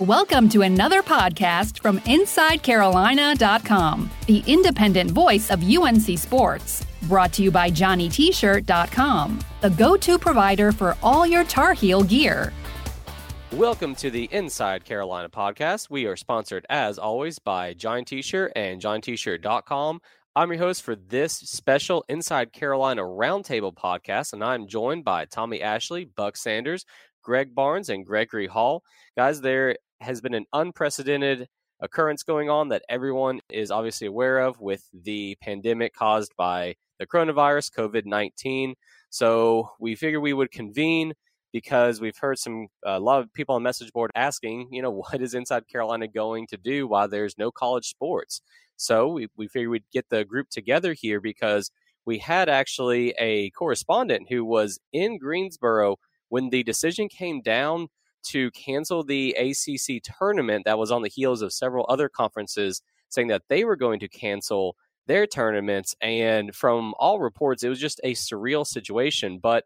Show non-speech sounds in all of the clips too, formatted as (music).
Welcome to another podcast from InsideCarolina.com, the independent voice of UNC Sports. Brought to you by JohnnyT-shirt.com, the go-to provider for all your Tar Heel gear. Welcome to the Inside Carolina podcast. We are sponsored, as always, by Johnny T-shirt and JohnnyT-shirt.com. I'm your host for this special Inside Carolina Roundtable podcast, and I'm joined by Tommy Ashley, Buck Sanders, Greg Barnes, and Gregory Hall. Guys, there has been an unprecedented occurrence going on that everyone is obviously aware of with the pandemic caused by the coronavirus, COVID 19. So we figured we would convene because we've heard some a lot of people on message board asking, you know, (laughs) what is Inside Carolina going to do while there's no college sports? So we, we figured we'd get the group together here because we had actually a correspondent who was in Greensboro when the decision came down to cancel the ACC tournament that was on the heels of several other conferences saying that they were going to cancel their tournaments. And from all reports, it was just a surreal situation. But,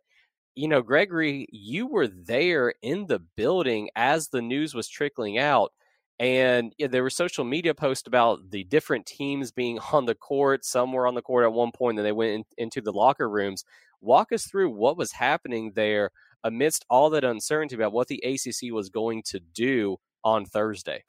you know, Gregory, you were there in the building as the news was trickling out. And yeah, there were social media posts about the different teams being (laughs) on the court. Some were on the court at one point, and they went in, into the locker rooms. Walk us through what was happening there amidst all that uncertainty about what the ACC was going to do on Thursday.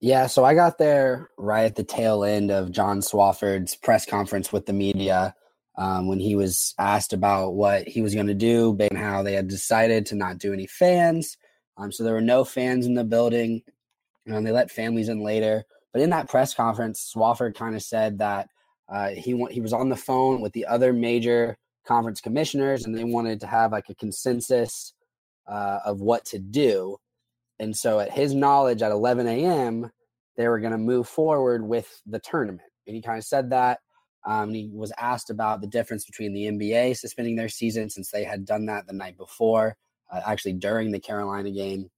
Yeah, so I got there right at the tail end of John Swofford's press conference with the media um, when he was asked about what he was going to do and how they had decided to not do any fans. Um, so there were no fans in the building. Um, they let families in later. But in that press conference, Swofford kind of said that uh, he he was on the phone with the other major conference commissioners and they wanted to have like a consensus uh, of what to do. And so, at his knowledge, at 11 a.m., they were going to move forward with the tournament. And he kind of said that. Um, he was asked about the difference between the NBA suspending their season since they had done that the night before, uh, actually during the Carolina game.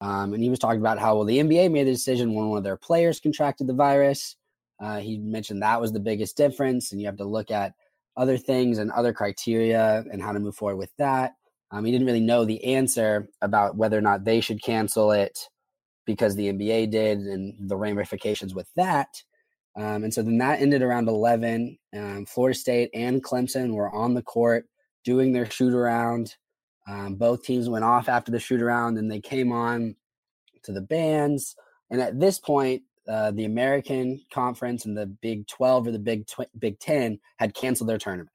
Um, and he was talking about how, well, the NBA made the decision when one of their players contracted the virus. Uh, he mentioned that was the biggest difference. And you have to look at other things and other criteria and how to move forward with that. Um, he didn't really know the answer about whether or not they should cancel it because the NBA did and the ramifications with that. Um, and so then that ended around 11. Um, Florida State and Clemson were on the court doing their shoot around. Um, both teams went off after the shoot around and they came on to the bands. And at this point, uh, the American Conference and the Big 12 or the Big tw- Big 10 had canceled their tournament.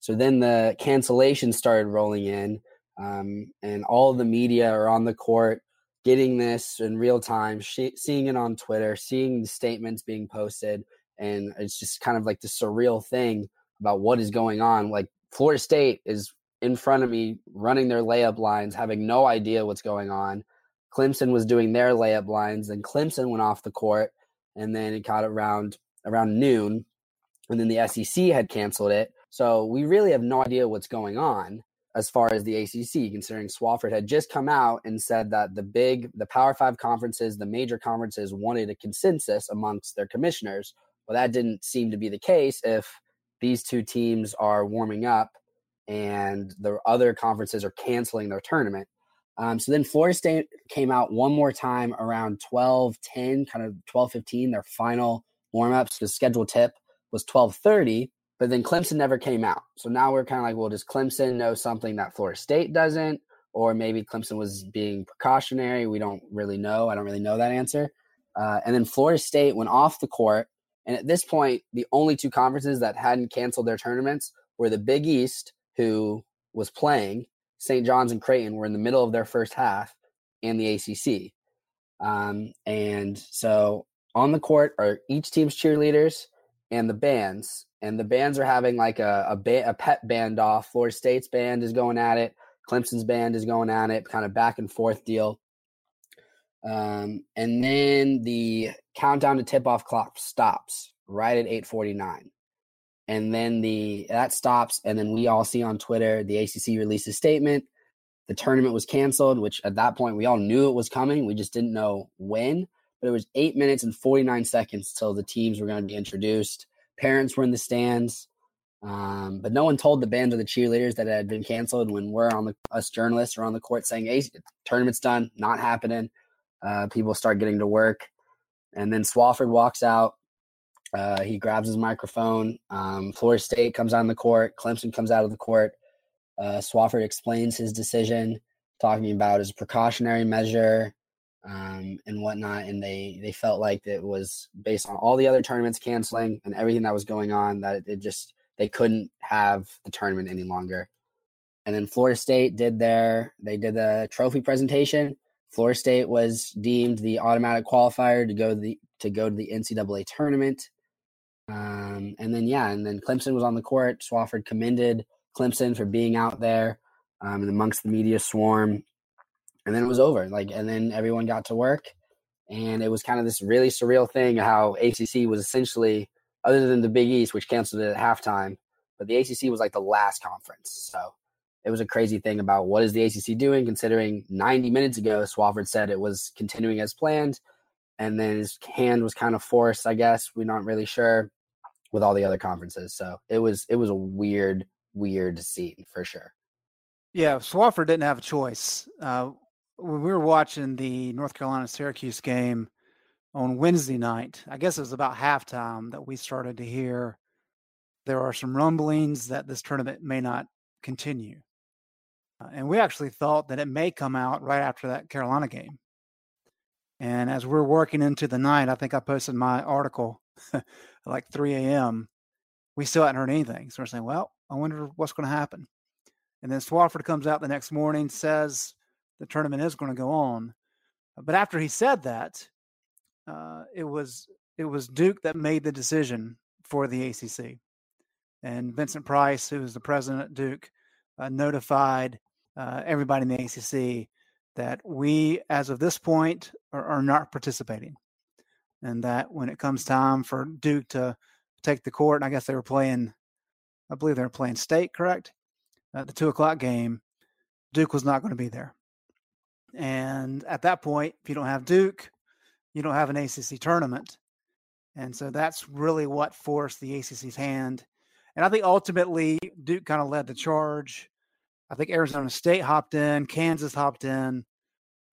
So then the cancellations started rolling in, um, and all the media are on the court getting this in real time, seeing it on Twitter, seeing the statements being posted, and it's just kind of like the surreal thing about what is going on. Like Florida State is in front of me running their layup lines, having no idea what's going on. Clemson was doing their layup lines, and Clemson went off the court, and then it got around around noon, and then the SEC had canceled it. So we really have no idea what's going on as far as the ACC, considering Swofford had just come out and said that the big, the Power Five conferences, the major conferences wanted a consensus amongst their commissioners. Well, that didn't seem to be the case if these two teams are warming up and the other conferences are canceling their tournament. Um, so then Florida State came out one more time around 12 10, kind of 12 15, their final warm ups. The scheduled tip was 12 30, but then Clemson never came out. So now we're kind of like, well, does Clemson know something that Florida State doesn't? Or maybe Clemson was being precautionary. We don't really know. I don't really know that answer. Uh, and then Florida State went off the court. And at this point, the only two conferences that hadn't canceled their tournaments were the Big East, who was playing, St. John's and Creighton were in the middle of their first half and the ACC. Um, and so on the court are each team's cheerleaders and the bands. And the bands are having like a, a, ba- a pet band off. Florida State's band is going at it. Clemson's band is going at it, kind of back and forth deal. Um, and then the countdown to tip off clock stops right at 849. And then the that stops, and then we all see on Twitter the ACC released a statement. The tournament was canceled, which at that point we all knew it was coming. We just didn't know when. But it was eight minutes and 49 seconds till the teams were going to be introduced. Parents were in the stands. Um, but no one told the band or the cheerleaders that it had been canceled when we're on the us journalists are on the court saying, "Hey, tournament's done, not happening." Uh, people start getting to work, and then Swofford walks out. Uh, he grabs his microphone. Um, Florida State comes on the court. Clemson comes out of the court. Uh, Swofford explains his decision, talking about his precautionary measure um, and whatnot. And they they felt like it was based on all the other tournaments canceling and everything that was going on that it just they couldn't have the tournament any longer. And then Florida State did their they did the trophy presentation. Florida State was deemed the automatic qualifier to go to the to go to the NCAA tournament. Um, and then yeah, and then Clemson was on the court. Swofford commended Clemson for being out there um, and amongst the media swarm. And then it was over. Like, and then everyone got to work, and it was kind of this really surreal thing how ACC was essentially other than the Big East, which canceled it at halftime. But the ACC was like the last conference. So it was a crazy thing about what is the ACC doing, considering 90 minutes ago, Swofford said it was continuing as planned. And then his hand was kind of forced, I guess. We're not really sure with all the other conferences. So it was it was a weird, weird scene for sure. Yeah, Swofford didn't have a choice. Uh, when we were watching the North Carolina Syracuse game, on Wednesday night, I guess it was about halftime that we started to hear there are some rumblings that this tournament may not continue. Uh, and we actually thought that it may come out right after that Carolina game. And as we're working into the night, I think I posted my article (laughs) like 3 a.m. We still hadn't heard anything. So we're saying, well, I wonder what's going to happen. And then Swofford comes out the next morning, says the tournament is going to go on. But after he said that, uh, it was it was Duke that made the decision for the ACC, and Vincent Price, who was the president at Duke, uh, notified uh, everybody in the ACC that we, as of this point, are, are, not participating, and that when it comes time for Duke to take the court, and I guess they were playing, I believe they were playing State, correct? At the two o'clock game, Duke was not going to be there. And at that point, if you don't have Duke, you don't have an ACC tournament. And so that's really what forced the ACC's hand. And I think ultimately Duke kind of led the charge. I think Arizona State hopped in, Kansas hopped in,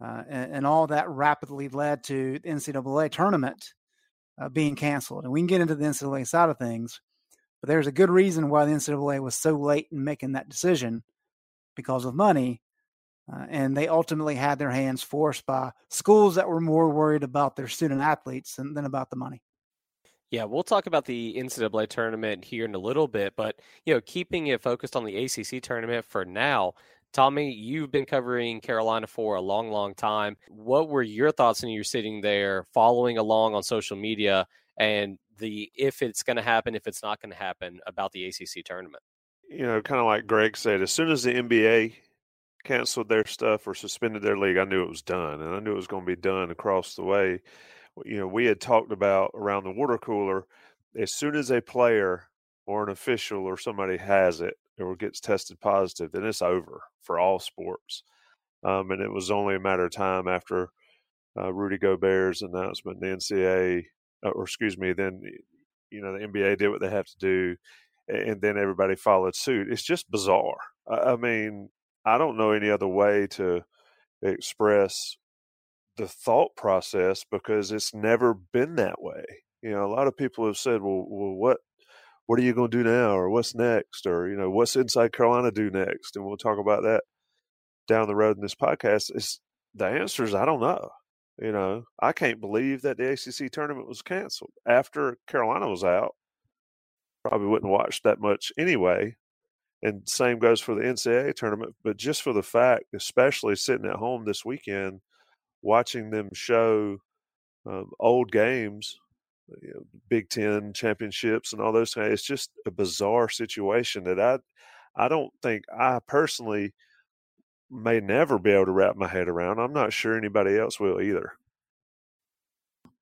uh, and, and, all that rapidly led to the NCAA tournament uh, being canceled. And we can get into the NCAA side of things, but there's a good reason why the NCAA was so late in making that decision because of money. Uh, and they ultimately had their hands forced by schools that were more worried about their student athletes than, than about the money. Yeah, we'll talk about the NCAA tournament here in a little bit, but you know, keeping it focused on the ACC tournament for now. Tommy, you've been covering Carolina for a long, long time. What were your thoughts when you're sitting there following along on social media and the if it's going to happen, if it's not going to happen about the ACC tournament? You know, kind of like Greg said, as soon as the NBA canceled their stuff or suspended their league, I knew it was done, and I knew it was going to be done across the way. You know, we had talked about around the water cooler. As soon as a player or an official or somebody has it or gets tested positive, then it's over for all sports. Um, and it was only a matter of time after uh, Rudy Gobert's announcement, the NCAA, uh, or excuse me, then you know the NBA did what they have to do, and then everybody followed suit. It's just bizarre. I mean, I don't know any other way to express the thought process because it's never been that way. You know, a lot of people have said, "Well, well what what are you going to do now, or what's next, or you know, what's Inside Carolina do next?" And we'll talk about that down the road in this podcast. Is the answer is I don't know. You know, I can't believe that the ACC tournament was canceled after Carolina was out. Probably wouldn't watch that much anyway and same goes for the NCAA tournament. But just for the fact, especially sitting at home this weekend, watching them show um, old games, Uh, you know, Big Ten championships, and all those things, it's just a bizarre situation that I, I don't think I personally may never be able to wrap my head around. I'm not sure anybody else will either.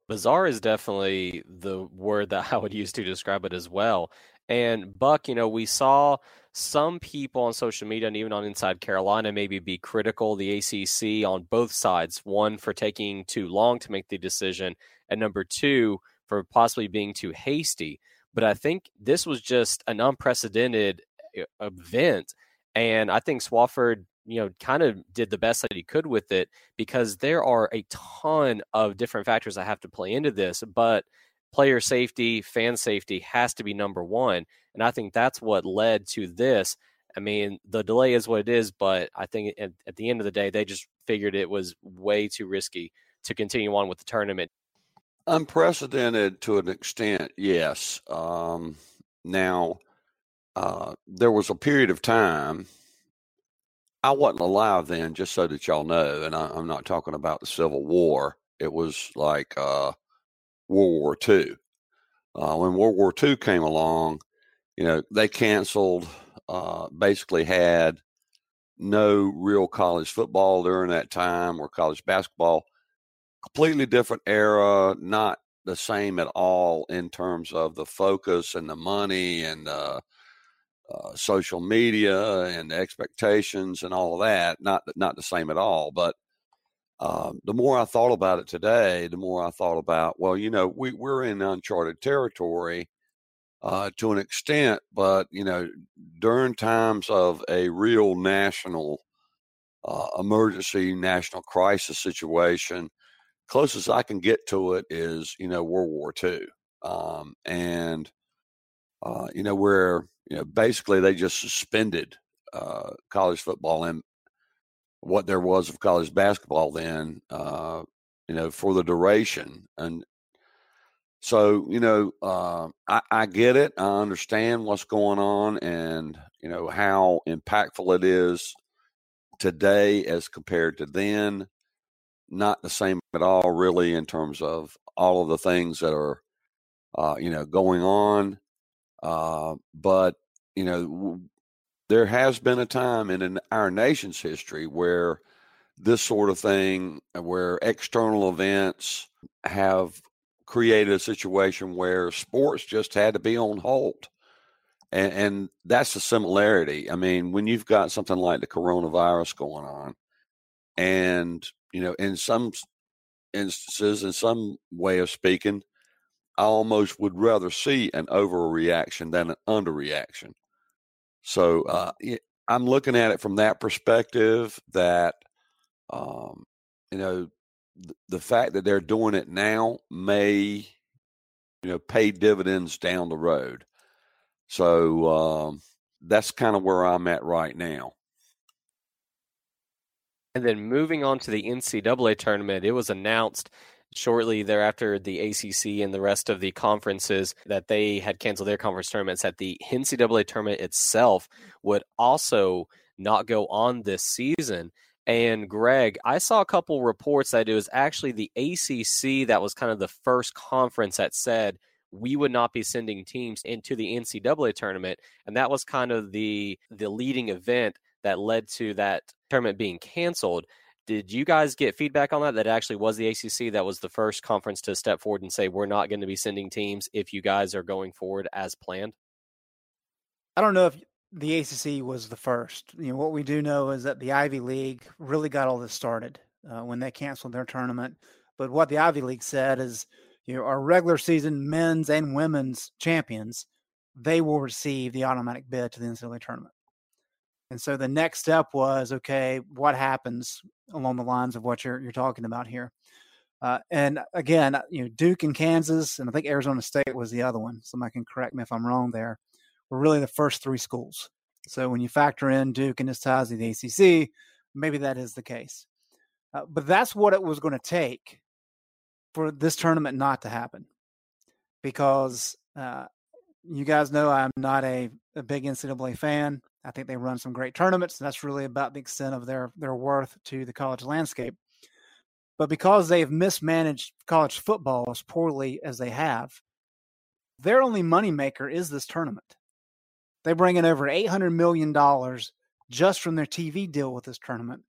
Bizarre is definitely the word that (laughs) I would use to describe it as well. And Buck, you know, we saw some people on social media and even on Inside Carolina maybe be critical the ACC on both sides. One for taking too long to make the decision, and number two for possibly being too hasty. But I think this was just an unprecedented event, and I think Swofford, you know, kind of did the best that he could with it because there are a ton of different factors that have to play into this. But player safety, fan safety has to be number one. And I think that's what led to this. I mean, the delay is what it is, but I think at, at the end of the day, they just figured it was way too risky to continue on with the tournament. Unprecedented to an extent, yes. Um, now, uh, there was a period of time I wasn't alive then, just so that y'all know, and I, am not talking about the Civil War. It was like uh, World War II. Uh, when World War II came along, you know, they canceled, uh, basically had no real college football during that time or college basketball. Completely different era, not the same at all in terms of the focus and the money and uh, uh, social media and expectations and all of that. Not not the same at all. But um, the more I thought about it today, the more I thought about well, you know, we we're in uncharted territory uh, to an extent, but you know, during times of a real national uh, emergency, national crisis situation, closest I can get to it is you know World War II, um, and uh, you know where you know, basically they just suspended uh, college football and what there was of college basketball then, uh, you know, for the duration. And so, you know, uh, I, I get it. I understand what's going on and, you know, how impactful it is today as compared to then. Not the same at all, really, in terms of all of the things that are, uh, you know, going on. Uh, but you know, there has been a time in, in our nation's history where this sort of thing, uh, where external events have created a situation where sports just had to be on hold. And, and, that's the similarity. I mean, when you've got something like the coronavirus going on, and, you know, in some instances, in some way of speaking, I almost would rather see an overreaction than an underreaction. So uh, I'm looking at it from that perspective that, um, you know, th- the fact that they're doing it now may, you know, pay dividends down the road. So um, that's kind of where I'm at right now. And then moving on to the NCAA tournament, it was announced shortly thereafter the ACC and the rest of the conferences that they had canceled their conference tournaments that the NCAA tournament itself would also not go on this season. And Greg, I saw a couple reports that it was actually the ACC that was kind of the first conference that said we would not be sending teams into the NCAA tournament, and that was kind of the the leading event that led to that tournament being canceled. Did you guys get feedback on that? That actually was the ACC that was the first conference to step forward and say we're not going to be sending teams if you guys are going forward as planned. I don't know if the ACC was the first. You know what we do know is that the Ivy League really got all this started uh, when they canceled their tournament. But what the Ivy League said is, you know, our regular season men's and women's champions, they will receive the automatic bid to the NCAA tournament. And so the next step was okay, what happens along the lines of what you're you're talking about here? Uh, and again, uh, you know, Duke and Kansas, and I think Arizona State was the other one. Somebody can correct me if I'm wrong there. Were really the first three schools. So when you factor in Duke and its ties to the ACC, maybe that is the case. Uh, but that's what it was going to take for this tournament not to happen, because uh, you guys know I'm not a, a big NCAA fan. I think they run some great tournaments, and that's really about the extent of their their worth to the college landscape. But because they've mismanaged college football as poorly as they have, their only moneymaker is this tournament. They bring in over eight hundred million dollars just from their TV deal with this tournament,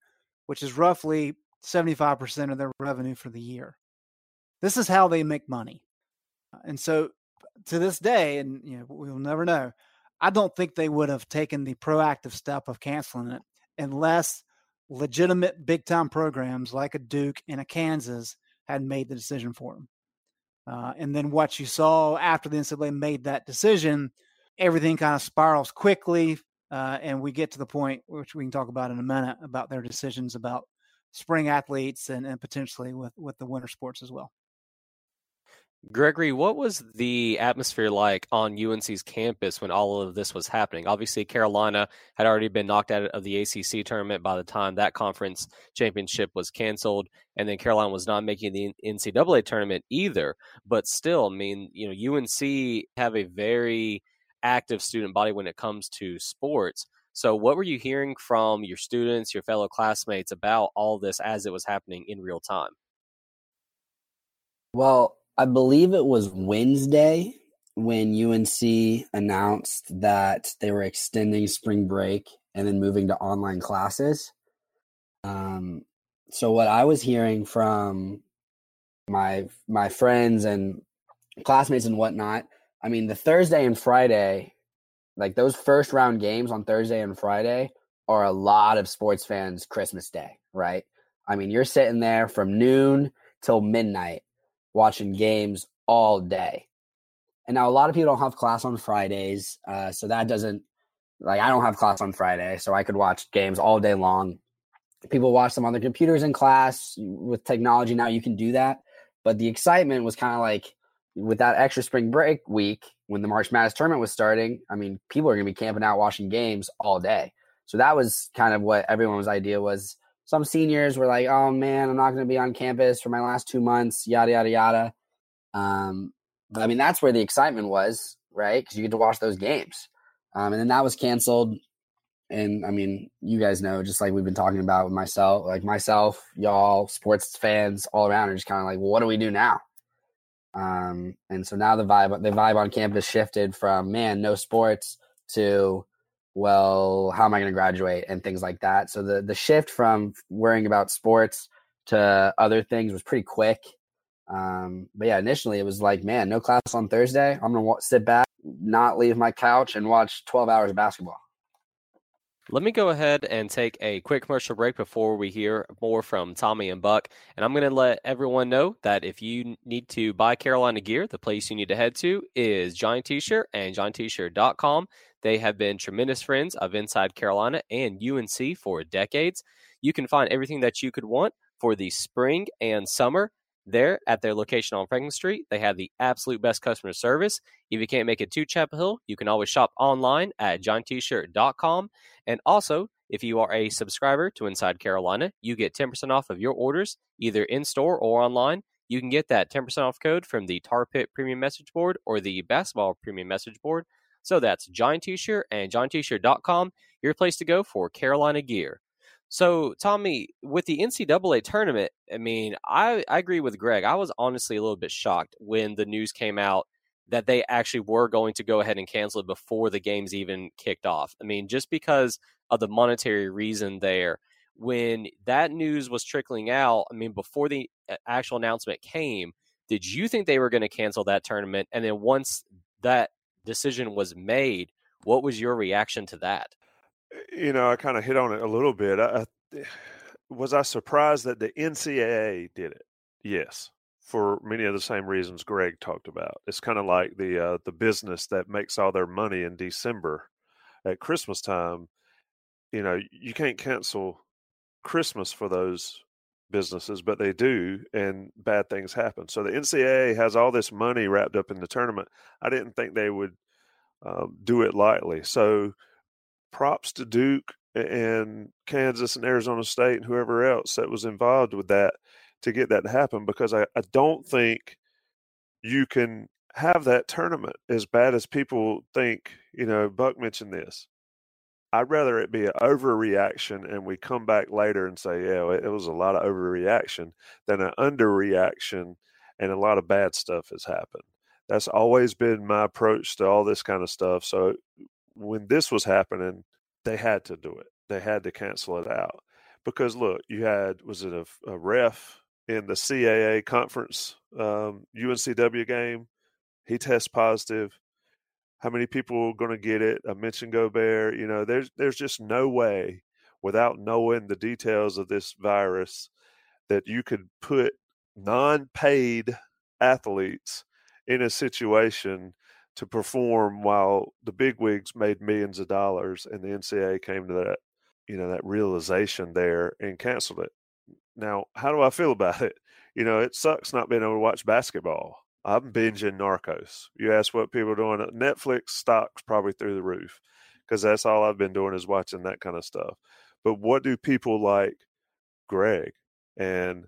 which is roughly 75% of their revenue for the year. This is how they make money. And so to this day, and you know, we'll never know, I don't think they would have taken the proactive step of canceling it unless legitimate big time programs like a Duke and a Kansas had made the decision for them. Uh, and then what you saw after the NCAA made that decision, everything kind of spirals quickly. Uh, and we get to the point, which we can talk about in a minute, about their decisions about spring athletes and, and potentially with, with the winter sports as well. Gregory, what was the atmosphere like on UNC's campus when all of this was happening? Obviously, Carolina had already been knocked out of the ACC tournament by the time that conference championship was canceled, and then Carolina was not making the NCAA tournament either. But still, I mean, you know, UNC have a very active student body when it comes to sports. So, what were you hearing from your students, your fellow classmates about all this as it was happening in real time? Well, I believe it was Wednesday when UNC announced that they were extending spring break and then moving to online classes. Um, so what I was hearing from my my friends and classmates and whatnot, I mean, the Thursday and Friday, like those first round games on Thursday and Friday, are a lot of sports fans' Christmas Day, right? I mean, you're sitting there from noon till midnight watching games all day. And now a lot of people don't have class on Fridays, uh, so that doesn't like I don't have class on Friday, so I could watch games all day long. People watch them on their computers in class. With technology now, you can do that. But the excitement was kind of like with that extra spring break week when the March Madness tournament was starting. I mean, people are going to be camping out watching games all day. So that was kind of what everyone's idea was some seniors were like, "Oh man, I'm not going to be on campus for my last two months." Yada yada yada. Um, but I mean, that's where the excitement was, right? Because you get to watch those games. Um, and then that was canceled. And I mean, you guys know, just like we've been talking about with myself, like myself, y'all, sports fans all around are just kind of like, well, what do we do now? Um, and so now the vibe, the vibe on campus shifted from man, no sports to well, how am I going to graduate and things like that. So the the shift from worrying about sports to other things was pretty quick. Um, but yeah, initially it was like, man, no class on Thursday. I'm gonna sit back, not leave my couch, and watch 12 hours of basketball. Let me go ahead and take a quick commercial break before we hear more from Tommy and Buck. And I'm going to let everyone know that if you need to buy Carolina gear, the place you need to head to is Johnny T-shirt and JohnnyT-shirt.com. They have been tremendous friends of Inside Carolina and UNC for decades. You can find everything that you could want for the spring and summer there at their location on Franklin Street. They have the absolute best customer service. If you can't make it to Chapel Hill, you can always shop online at JohnnyT-shirt.com. And also, if you are a subscriber to Inside Carolina, you get 10% off of your orders, either in store or online. You can get that 10% off code from the Tar Pit Premium Message Board or the Basketball Premium Message Board. So that's Johnny T-shirt and JohnnyT-shirt.com, your place to go for Carolina gear. So, Tommy, with the NCAA tournament, I mean, I, I agree with Greg. I was honestly a little bit shocked when the news came out that they actually were going to go ahead and cancel it before the games even kicked off. I mean, just because of the monetary reason there. When that news was trickling out, I mean, before the uh, actual announcement came, did you think they were going to cancel that tournament? And then once that decision was made, what was your reaction to that? You know, I kind of hit on it a little bit. I, I, (sighs) was I surprised that the NCAA did it? Yes, for many of the same reasons Greg talked about. It's kind of like the uh, the business that makes all their money in December at Christmas time. You know, you can't cancel Christmas for those businesses, but they do, and bad things happen. So the NCAA has all this money wrapped up in the tournament. I didn't think they would um, do it lightly. So props to Duke and Kansas and Arizona State and whoever else that was involved with that to get that to happen because I, I don't think you can have that tournament as bad as people think. You know, Buck mentioned this. I'd rather it be an overreaction and we come back later and say, yeah, it, was a lot of overreaction than an underreaction and a lot of bad stuff has happened. That's always been my approach to all this kind of stuff. So when this was happening, they had to do it. they had to cancel it out because look, you had was it a, a ref in the CAA conference um, UNCW game? He tests positive. How many people are going to get it? I mentioned Gobert. You know, there's there's just no way without knowing the details of this virus that you could put non-paid athletes in a situation to perform while the big wigs made millions of dollars and the NCAA came to that you know that realization there and canceled it. Now, how do I feel about it? You know, it sucks not being able to watch basketball. I'm binging Narcos. You ask what people are doing. Netflix stocks probably through the roof because that's all I've been doing is watching that kind of stuff. But what do people like Greg and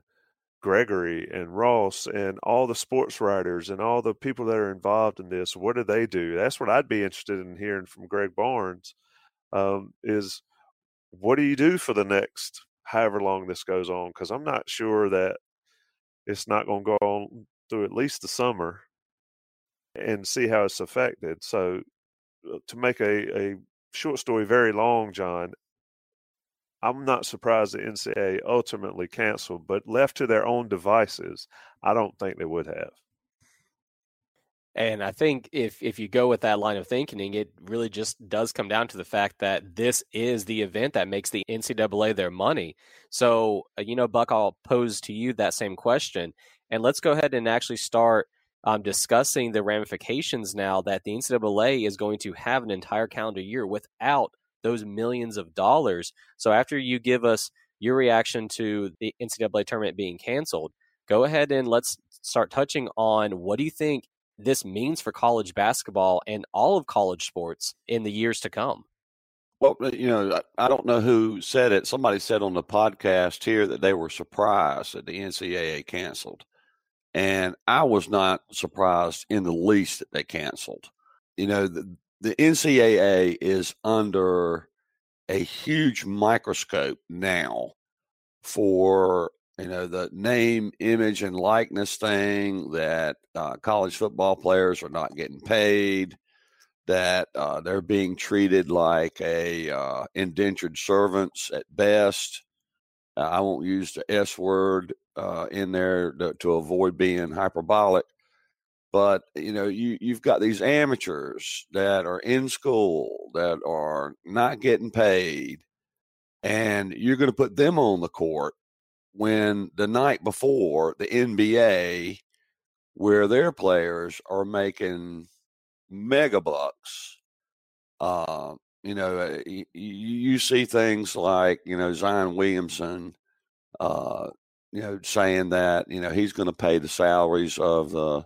Gregory and Ross and all the sports writers and all the people that are involved in this? What do they do? That's what I'd be interested in hearing from Greg Barnes. Um, is what do you do for the next however long this goes on? Because I'm not sure that it's not going to go on through at least the summer and see how it's affected. So, uh, to make a, a short story very long, Jon, I'm not surprised the NCAA ultimately canceled, but left to their own devices, I don't think they would have. And I think if if you go with that line of thinking, it really just does come down to the fact that this is the event that makes the NCAA their money. So, uh, you know, Buck, I'll pose to you that same question, and let's go ahead and actually start um, discussing the ramifications now that the NCAA is going to have an entire calendar year without those millions of dollars. So, after you give us your reaction to the NCAA tournament being canceled, go ahead and let's start touching on what do you think this means for college basketball and all of college sports in the years to come. Well, uh, you know, I don't know who said it. Somebody said on the podcast here that they were surprised that the NCAA canceled. And I was not surprised in the least that they canceled. You know, the, the NCAA is under a huge microscope now for you know the name image and likeness thing that uh, college football players are not getting paid that uh, they're being treated like a uh, indentured servants at best i won't use the s word uh, in there to, to, avoid being hyperbolic but you know you, you've got these amateurs that are in school that are not getting paid and you're going to put them on the court when the night before the NBA, where their players are making mega bucks, uh, you know, you, uh, you, see things like, you know, Zion Williamson, uh, you know, saying that, you know, he's going to pay the salaries of the,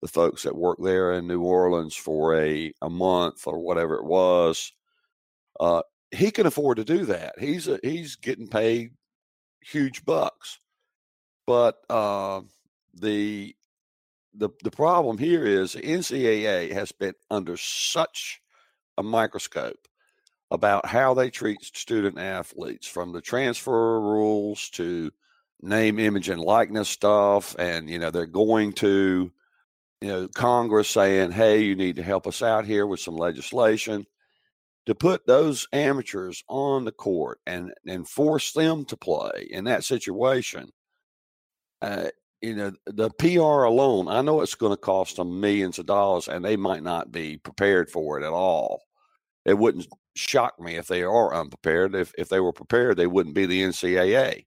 the folks that work there in New Orleans for a, a month or whatever it was. Uh, he can afford to do that. He's a, he's getting paid huge bucks. But uh, the the the problem here is the NCAA has been under such a microscope about how they treat student athletes, from the transfer rules to name, image, and likeness stuff, and you know they're going to you know Congress saying, "Hey, you need to help us out here with some legislation." to put those amateurs on the court and and force them to play in that situation uh, you know the PR alone I know it's going to cost them millions of dollars and they might not be prepared for it at all it wouldn't shock me if they are unprepared if if they were prepared they wouldn't be the NCAA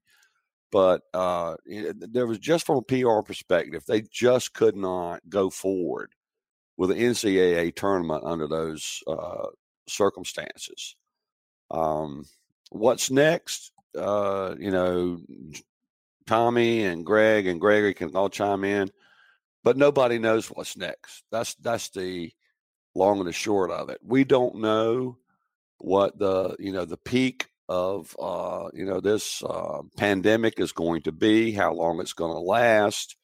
but uh, there was just from a PR perspective they just could not go forward with an NCAA tournament under those uh, circumstances. Um, what's next? Uh, you know, Tommy and Greg and Gregory can all chime in, but nobody knows what's next. That's that's the long and the short of it. We don't know what the you know the peak of uh, you know this uh, pandemic is going to be, how long it's going to last.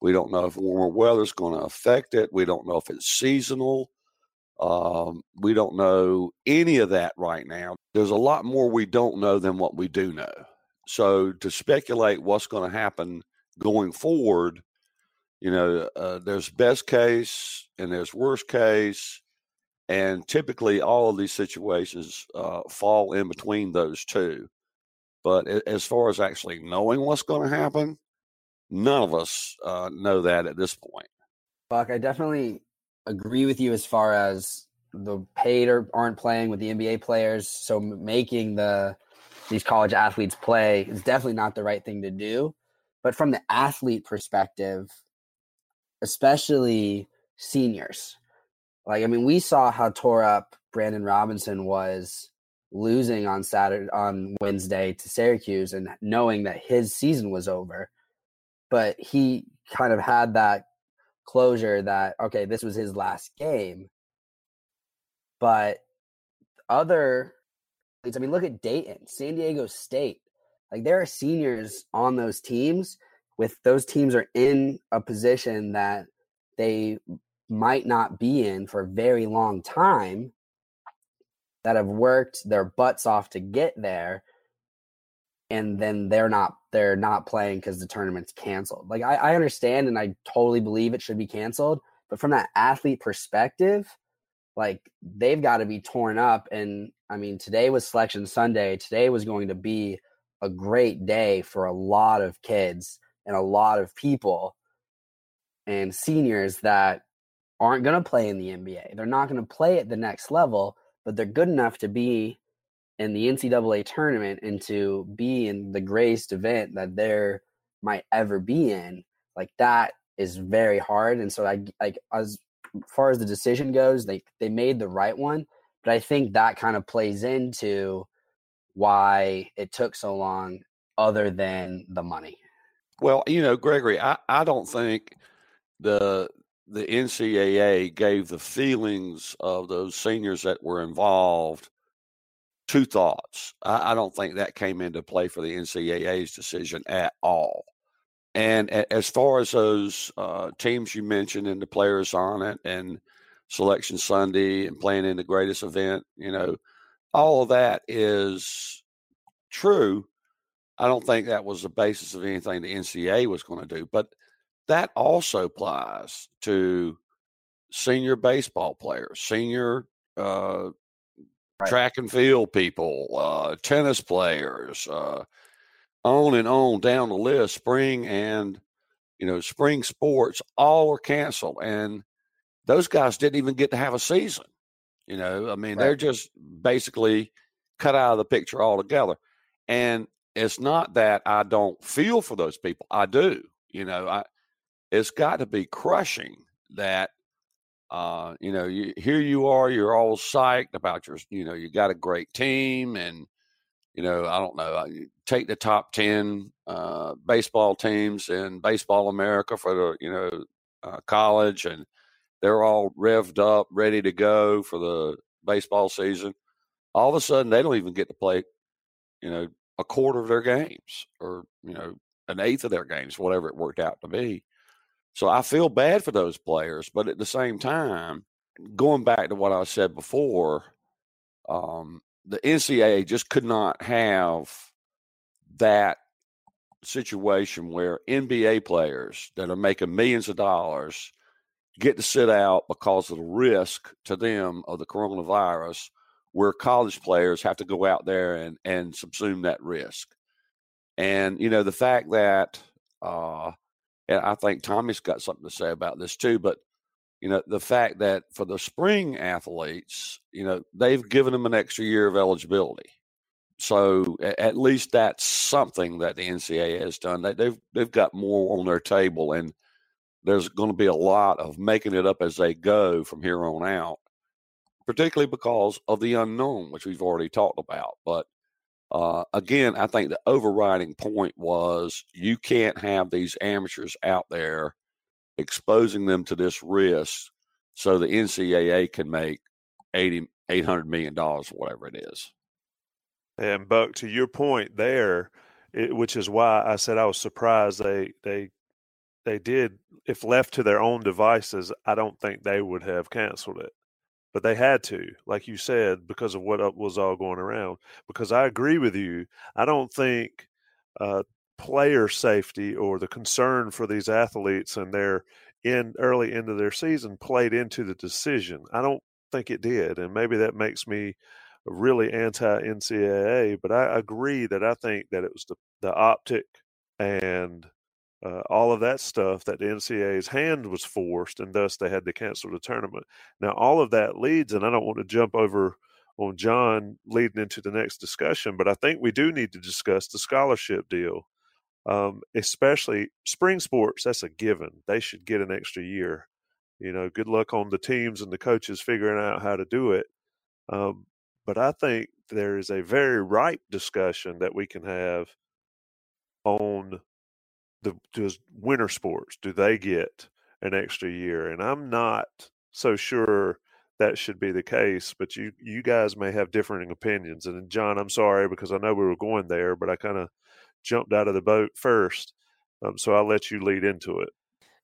We don't know if warmer weather is going to affect it. We don't know if it's seasonal. Um, we don't know any of that right now. There's a lot more we don't know than what we do know. So to speculate what's going to happen going forward, you know, uh, there's best case and there's worst case. And typically all of these situations uh, fall in between those two. But as far as actually knowing what's going to happen, none of us uh, know that at this point. Buck, I definitely agree with you as far as the paid or aren't playing with the NBA players. So making the these college athletes play is definitely not the right thing to do. But from the athlete perspective, especially seniors, like I mean, we saw how tore up Brandon Robinson was losing on Saturday on Wednesday to Syracuse and knowing that his season was over. But he kind of had that closure that okay, this was his last game. But other I mean, look at Dayton, San Diego State. Like there are seniors on those teams with those teams are in a position that they might not be in for a very long time that have worked their butts off to get there and then they're not they're not playing because the tournament's canceled. Like I, I understand and i totally believe it should be canceled but from that athlete perspective like they've got to be torn up and i mean today was selection sunday. Today was going to be a great day for a lot of kids and a lot of people and seniors that aren't going to play in the NBA. They're not going to play at the next level, but they're good enough to be in the NCAA tournament and to be in the greatest event that there might ever be in. Like that is very hard. And so I like as far as the decision goes, they they made the right one, but I think that kind of plays into why it took so long other than the money. Well, you know, Gregory, I, I don't think the the NCAA gave the feelings of those seniors that were involved two thoughts. I, I, don't think that came into play for the NCAA's decision at all. And a, as far as those uh, teams you mentioned and the players on it and Selection Sunday and playing in the greatest event, you know, all of that is true. I don't think that was the basis of anything the NCAA was going to do, but that also applies to senior baseball players, senior uh, right. track and field people, uh, tennis players, uh, on and on down the list. Spring and you know spring sports all were canceled, and those guys didn't even get to have a season. You know, I mean, right. they're just basically cut out of the picture altogether. And it's not that I don't feel for those people. I do. You know, I it's got to be crushing that uh, you know, you, here you are, you're all psyched about your, you know, you got a great team, and you know, I don't know, take the top ten uh, baseball teams in Baseball America for the, you know, uh, college, and they're all revved up, ready to go for the baseball season. All of a sudden, they don't even get to play, you know, a quarter of their games or, you know, an eighth of their games, whatever it worked out to be. So I feel bad for those players. But at the same time, going back to what I said before, um, the NCAA just could not have that situation where NBA players that are making millions of dollars get to sit out because of the risk to them of the coronavirus, where college players have to go out there and, and subsume that risk. And, you know, the fact that, uh, and I think Tommy's got something to say about this too, but, you know, the fact that for the spring athletes, you know, they've given them an extra year of eligibility. So at least that's something that the NCAA has done. They've they've got more on their table, and there's going to be a lot of making it up as they go from here on out, particularly because of the unknown, which we've already talked about. But uh, again, I think the overriding point was you can't have these amateurs out there exposing them to this risk so the NCAA can make 80, $800 million, whatever it is. And Buck, to your point there, it, which is why I said I was surprised they they they did. If left to their own devices, I don't think they would have canceled it, but they had to, like you said, because of what was all going around. Because I agree with you, I don't think uh, player safety or the concern for these athletes and their in early into their season played into the decision. I don't think it did, and maybe that makes me really anti NCAA. But I agree that I think that it was the the optic and uh, all of that stuff that the NCAA's hand was forced, and thus they had to cancel the tournament. Now, all of that leads, and I don't want to jump over on John leading into the next discussion, but I think we do need to discuss the scholarship deal, um, especially spring sports. That's a given; they should get an extra year. You know, good luck on the teams and the coaches figuring out how to do it. Um, but I think there is a very ripe discussion that we can have on the does winter sports do they get an extra year and i'm not so sure that should be the case but you you guys may have differing opinions and john i'm sorry because i know we were going there but i kind of jumped out of the boat first um, so i'll let you lead into it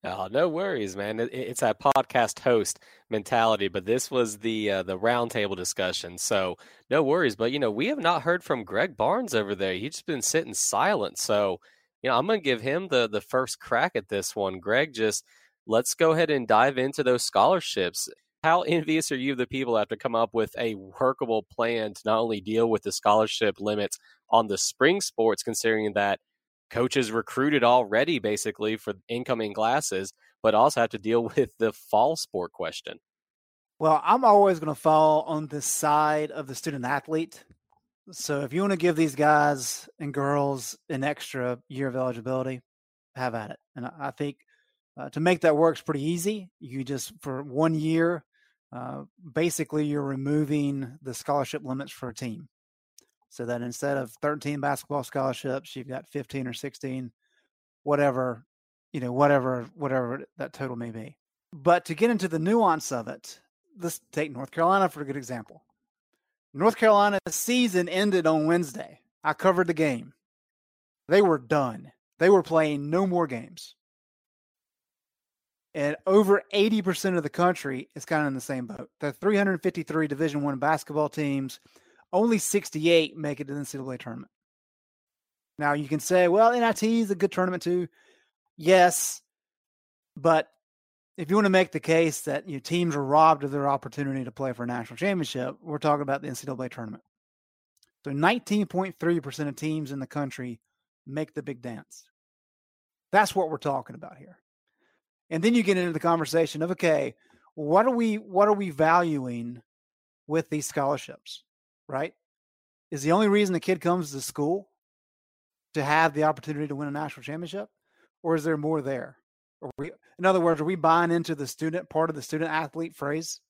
Oh, no worries, man. It, it's that podcast host mentality, but this was the uh, the roundtable discussion, so no worries. But you know, we have not heard from Greg Barnes over there. He's just been sitting silent. So you know, I'm going to give him the the first crack at this one. Greg, just let's go ahead and dive into those scholarships. How envious are you of the people that have to come up with a workable plan to not only deal with the scholarship limits on the spring sports, considering that coaches recruited already basically for incoming classes, but also have to deal (laughs) with the fall sport question? Well, I'm always going to fall on the side of the student athlete so if you want to give these guys and girls an extra year of eligibility, have at it. And I think uh, to make that work is pretty easy. You just for one year, uh, basically you're removing the scholarship limits for a team, so that instead of 13 basketball scholarships, you've got 15 or 16, whatever, you know, whatever whatever that total may be. But to get into the nuance of it, let's take North Carolina for a good example. North Carolina's season ended on Wednesday. I covered the game. They were done. They were playing no more games. And over 80% of the country is kind of in the same boat. The 353 Division One basketball teams, only 68 make it to the NCAA tournament. Now you can say, well, NIT is a good tournament too. Yes, but if you want to make the case that you know, teams are robbed of their opportunity to play for a national championship, we're talking about the NCAA tournament. So 19.3% of teams in the country make the big dance. That's what we're talking about here. And then you get into the conversation of okay, what are we what are we valuing with these scholarships? Right? Is the only reason a kid comes to school to have the opportunity to win a national championship? Or is there more there? We, in other words, are we buying into the student part of the student athlete phrase?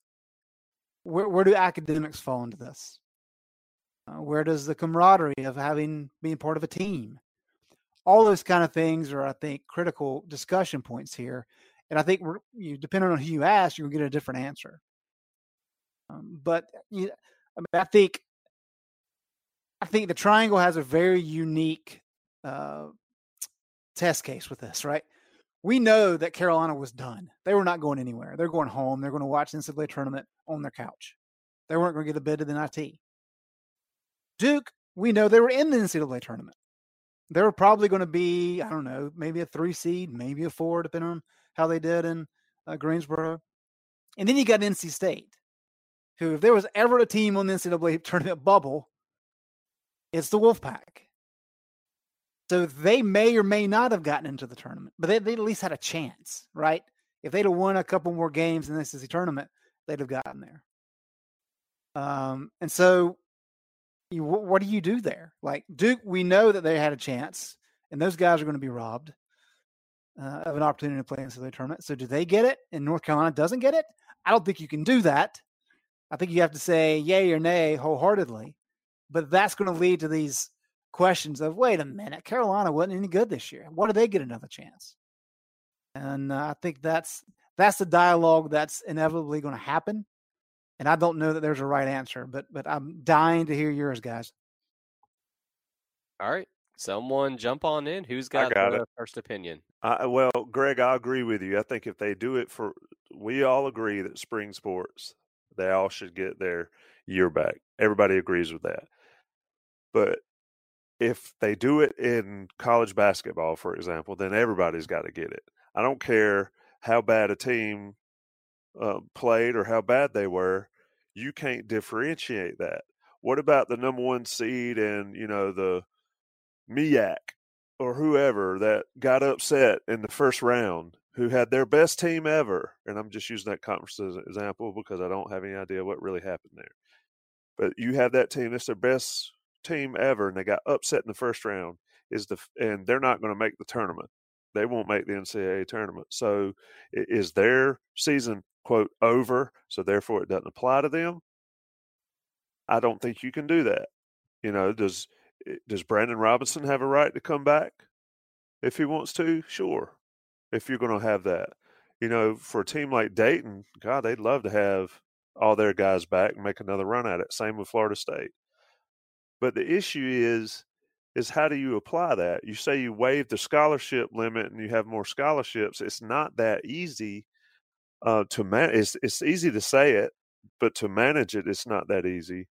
Where, where do academics fall into this? Uh, where does the camaraderie of having being part of a team? All those kind of things are, I think, critical discussion points here. And I think you, depending on who you ask, you'll get a different answer. Um, but you, I, mean, I think I think the triangle has a very unique uh, test case with this, right? We know that Carolina was done. They were not going anywhere. They're going home. They're going to watch the NCAA tournament on their couch. They weren't going to get a bid to the NIT. Duke, we know they were in the NCAA tournament. They were probably going to be, I don't know, maybe a three seed, maybe a four, depending on how they did in uh, Greensboro. And then you got NC State, who, if there was ever a team on the NCAA tournament bubble, it's the Wolfpack. So they may or may not have gotten into the tournament, but they, they at least had a chance, right? If they'd have won a couple more games in this ACC tournament, they'd have gotten there. Um, and so, you, what do you do there? Like Duke, we know that they had a chance, and those guys are going to be robbed uh, of an opportunity to play in the tournament. So, do they get it? And North Carolina doesn't get it? I don't think you can do that. I think you have to say yay or nay wholeheartedly. But that's going to lead to these questions of wait a minute, Carolina wasn't any good this year. Why do they get another chance? And uh, I think that's that's the dialogue that's inevitably going to happen. And I don't know that there's a right answer, but but I'm dying to hear yours, guys. All right, someone jump on in. Who's got, got the it. first opinion? I, well, Greg, I agree with you. I think if they do it for, we all agree that spring sports, they all should get their year back. Everybody agrees with that. But if they do it in college basketball, for example, then everybody's got to get it. I don't care how bad a team uh, played or how bad they were. you can't differentiate that. What about the number one seed and you know the MEAC or whoever that got upset in the first round, who had their best team ever? And I'm just using that conference as an example because I don't have any idea what really happened there. But you have that team; it's their best team ever, and they got upset in the first round. Is the and they're not going to make the tournament. They won't make the NCAA tournament. So is their season quote over? So therefore, it doesn't apply to them. I don't think you can do that. You know, does does Brandon Robinson have a right to come back if he wants to? Sure. If you're going to have that, you know, for a team like Dayton, God, they'd love to have all their guys back and make another run at it. Same with Florida State. But the issue is is how do you apply that? You say you waive the scholarship limit and you have more scholarships. It's not that easy uh, to manage. It's, it's easy to say it, but to manage it, it's not that easy.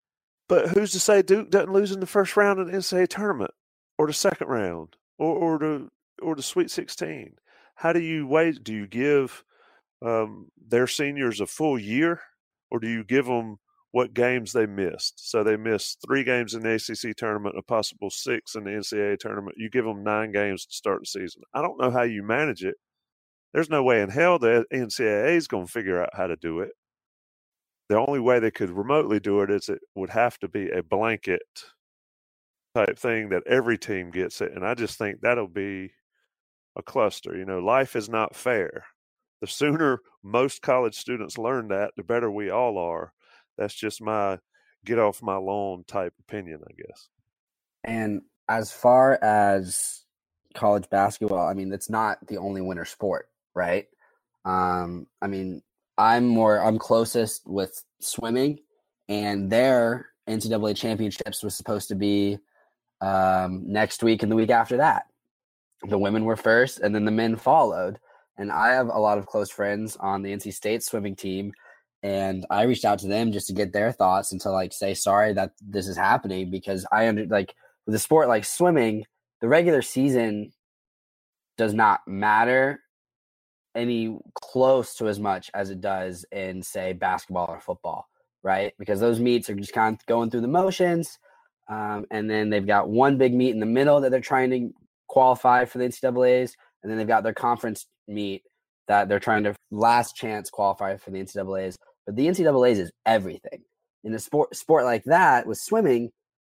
But who's to say Duke doesn't lose in the first round of the NCAA tournament, or the second round, or or the or the Sweet Sixteen? How do you wait? Do you give um, their seniors a full year, or do you give them what games they missed? So they missed three games in the ACC tournament, a possible six in the NCAA tournament. You give them nine games to start the season. I don't know how you manage it. There's no way in hell the NCAA is going to figure out how to do it the only way they could remotely do it is it would have to be a blanket type thing that every team gets it. And I just think that'll be a cluster. You know, life is not fair. The sooner most college students learn that, the better we all are. That's just my get off my lawn type opinion, I guess. And as far as college basketball, I mean, it's not the only winter sport, right? Um, I mean, I'm more I'm closest with swimming, and their NCAA championships was supposed to be um, next week and the week after that. The women were first, and then the men followed. And I have a lot of close friends on the NC State swimming team, and I reached out to them just to get their thoughts and to like say sorry that this is happening because I under like with a sport like swimming, the regular season does not matter any close to as much as it does in say basketball or football right? Because those meets are just kind of going through the motions um, and then they've got one big meet in the middle that they're trying to qualify for the ncaa's and then they've got their conference meet that they're trying to last chance qualify for the ncaa's but the ncaa's is everything in a sport sport like that with swimming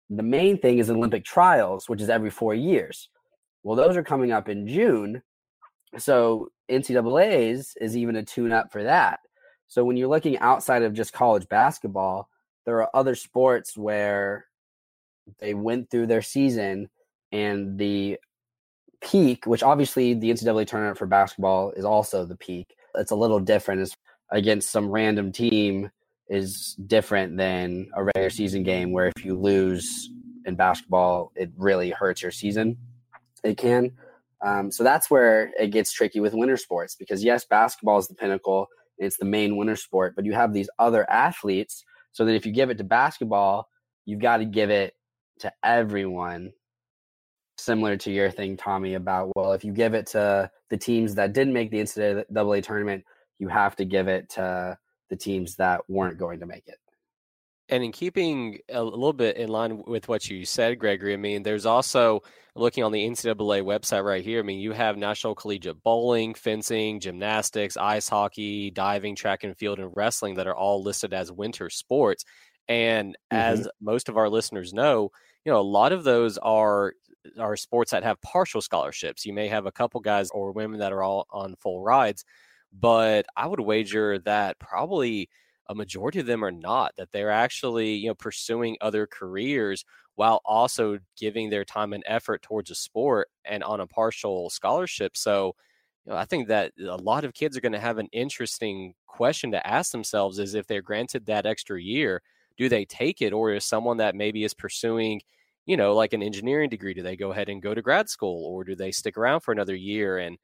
the main thing is olympic trials which is every four years well those are coming up in june so NCAA's is even a tune up for that. So when you're looking outside of just college basketball, there are other sports where they went through their season and the peak, which obviously the NCAA tournament for basketball is also the peak. It's a little different it's against some random team is different than a regular season game where if you lose in basketball, it really hurts your season. It can. Um, so that's where it gets tricky with winter sports because yes, basketball is the pinnacle it's the main winter sport, but you have these other athletes. So that if you give it to basketball, you've got to give it to everyone. Similar to your thing, Tommy, about well, if you give it to the teams that didn't make the NCAA tournament, you have to give it to the teams that weren't going to make it. And in keeping a little bit in line with what you said, Gregory, I mean, there's also looking on the NCAA website right here. I mean, you have National Collegiate Bowling, fencing, gymnastics, ice hockey, diving, track and field, and wrestling that are all listed as winter sports. And mm-hmm. as most of our listeners know, you know, a lot of those are are sports that have partial scholarships. You may have a couple guys or women that are all on full rides, but I would wager that probably a majority of them are not that they're actually you know pursuing other careers while also giving their time and effort towards a sport and on a partial scholarship so you know i think that a lot of kids are going to have an interesting question to ask themselves is if they're granted that extra year do they take it? Or is someone that maybe is pursuing you know like an engineering degree do they go ahead and go to grad school? Or do they stick around for another year and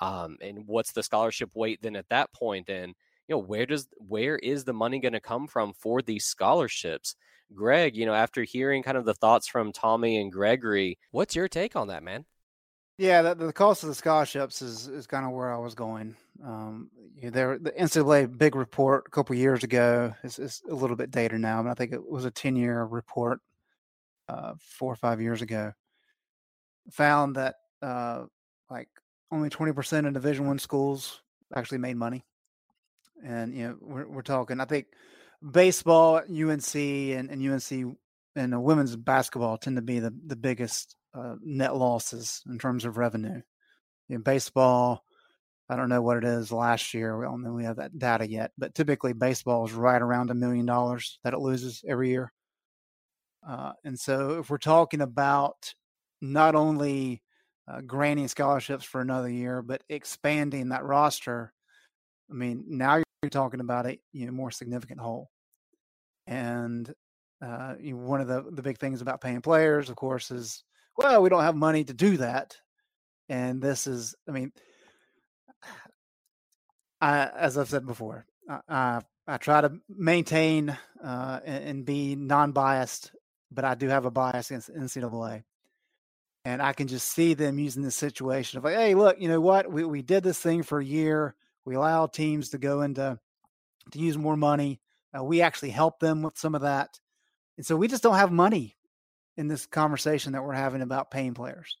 um and what's the scholarship weight then at that point and you know where does where is the money going to come from for these scholarships greg you know after hearing kind of the thoughts from tommy and gregory what's your take on that man Yeah, the, the cost of the scholarships is is kind of where I was going. Um, you know, there the NCAA big report a couple years ago is, is a little bit dated now, but I think it was a ten year report uh, four or five years ago. Found that uh, like only twenty percent of Division One schools actually made money, and you know we're we're talking. I think baseball, UNC, and, and UNC and the women's basketball tend to be the the biggest uh, net losses in terms of revenue. In baseball, I don't know what it is last year. We don't know we have that data yet, but typically baseball is right around a million dollars that it loses every year. Uh, and so, if we're talking about not only uh, granting scholarships for another year, but expanding that roster, I mean, now you're talking about a you know more significant hole. And uh, you know, one of the the big things about paying players, of course, is well, we don't have money to do that. And this is, I mean, I, as I've said before, I, I try to maintain uh, and, and, be non-biased, but I do have a bias against NCAA. And I can just see them using this situation of like, hey, look, you know what? We we did this thing for a year. We allowed teams to go into to use more money. Uh, we actually help them with some of that, and so we just don't have money in this conversation that we're having about paying players.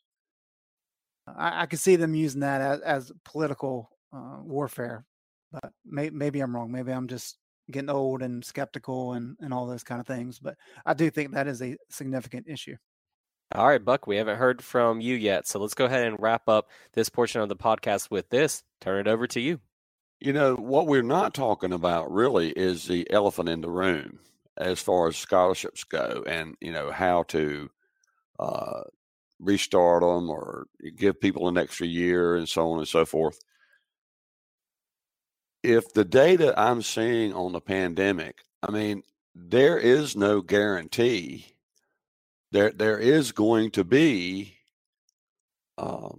I, I could see them using that as, as political uh, warfare, but may, maybe I'm wrong. Maybe I'm just getting old and skeptical and, and all those kind of things. But I do think that is a significant issue. All right, Buck, we haven't heard from you yet. So let's go ahead and wrap up this portion of the podcast with this. Turn it over to you. You know, what we're not talking about really is the elephant in the room as far as scholarships go and you know how to uh, restart them or give people an extra year and so on and so forth if the data i'm seeing on the pandemic i mean there is no guarantee there there is going to be um,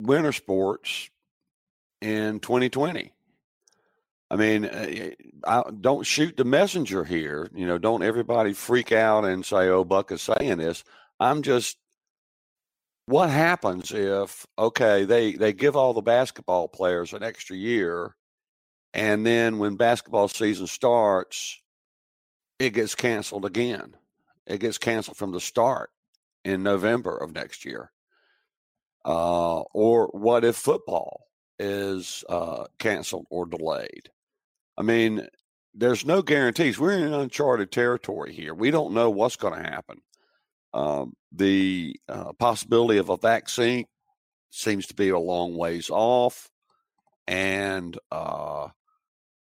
winter sports in 2020 I mean, uh, I, don't shoot the messenger here. You know, don't everybody freak out and say, "Oh, Buck is saying this." I'm just. What happens if okay they they give all the basketball players an extra year, and then when basketball season starts, it gets canceled again. It gets canceled from the start in November of next year. Uh, or what if football is uh, canceled or delayed? I mean, there's no guarantees. We're in uncharted territory here. We don't know what's going to happen. Um, the uh, possibility of a vaccine seems to be a long ways off, and uh,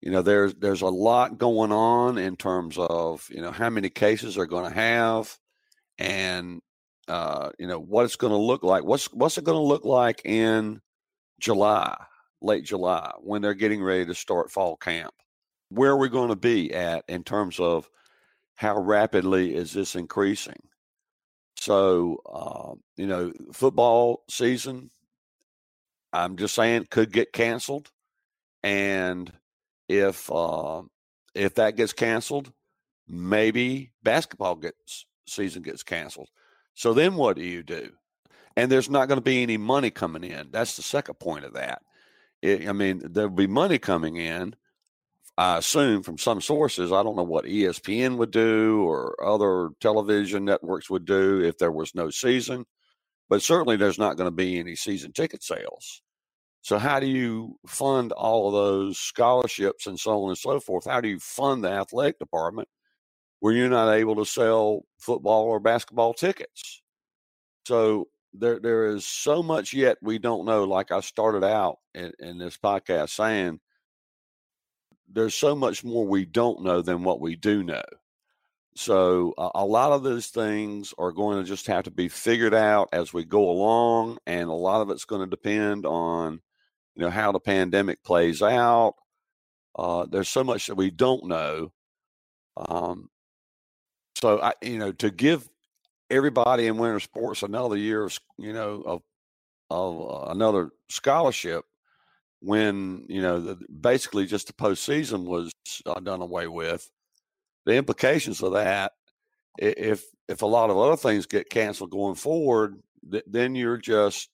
you know there's there's a lot going on in terms of you know how many cases are going to have, and uh, you know what it's going to look like. What's what's it going to look like in July, late July, when they're getting ready to start fall camp? where are we going to be at in terms of how rapidly is this increasing? So, uh, you know, football season, I'm just saying, could get canceled. And if uh, if that gets canceled, maybe basketball gets season gets canceled. So then what do you do? And there's not going to be any money coming in. That's the second point of that. It, I mean, there'll be money coming in, I assume from some sources, I don't know what ESPN would do or other television networks would do if there was no season, but certainly there's not going to be any season ticket sales. So, how do you fund all of those scholarships and so on and so forth? How do you fund the athletic department when you're not able to sell football or basketball tickets? So, there, there is so much yet we don't know. Like I started out in, in this podcast saying, there's so much more we don't know than what we do know. So a, a lot of those things are going to just have to be figured out as we go along, and a lot of it's going to depend on you know how the pandemic plays out. Uh, there's so much that we don't know. Um, so I, you know, to give everybody in winter sports another year of you know of of uh, another scholarship when you know the, basically just the postseason was uh, done away with. The implications of that, if if a lot of other things get canceled going forward, th- then you're just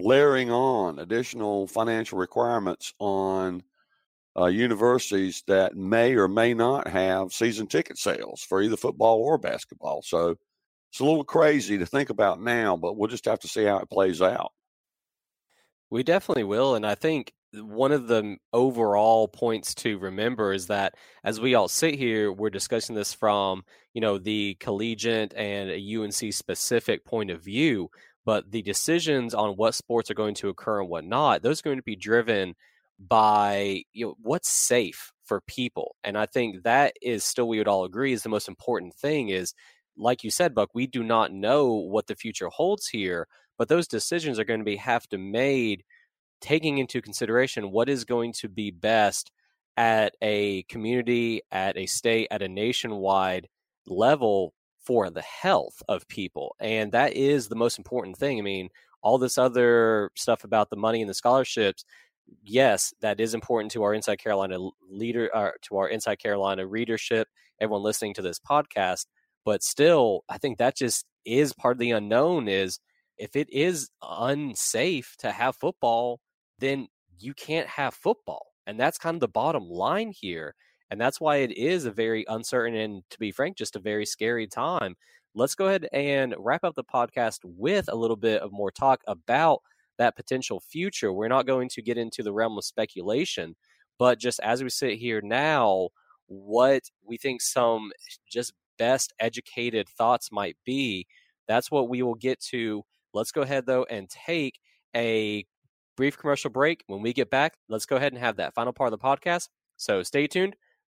layering on additional financial requirements on uh, universities that may or may not have season ticket sales for either football or basketball. So it's a little crazy to think about now, but we'll just have to see how it plays out. We definitely will. And I think one of the overall points to remember is that as we all sit here, we're discussing this from, you know, the collegiate and a UNC specific point of view. But the decisions on what sports are going to occur and what not, those are going to be driven by you know what's safe for people and i think that is still we would all agree is the most important thing is like you said buck we do not know what the future holds here but those decisions are going to be have to made taking into consideration what is going to be best at a community at a state at a nationwide level for the health of people and that is the most important thing i mean all this other stuff about the money and the scholarships yes, that is important to our Inside Carolina leader, uh, to our Inside Carolina readership, everyone listening to this podcast. But still, I think that just is part of the unknown. Is if it is unsafe to have football, then you can't have football, and that's kind of the bottom line here. And that's why it is a very uncertain and, to be frank, just a very scary time. Let's go ahead and wrap up the podcast with a little bit of more talk about that potential future. We're not going to get into the realm of speculation, but just as we sit here now, what we think some just best educated thoughts might be, that's what we will get to. Let's go ahead, though, and take a brief commercial break. When we get back, let's go ahead and have that final part of the podcast. So stay tuned.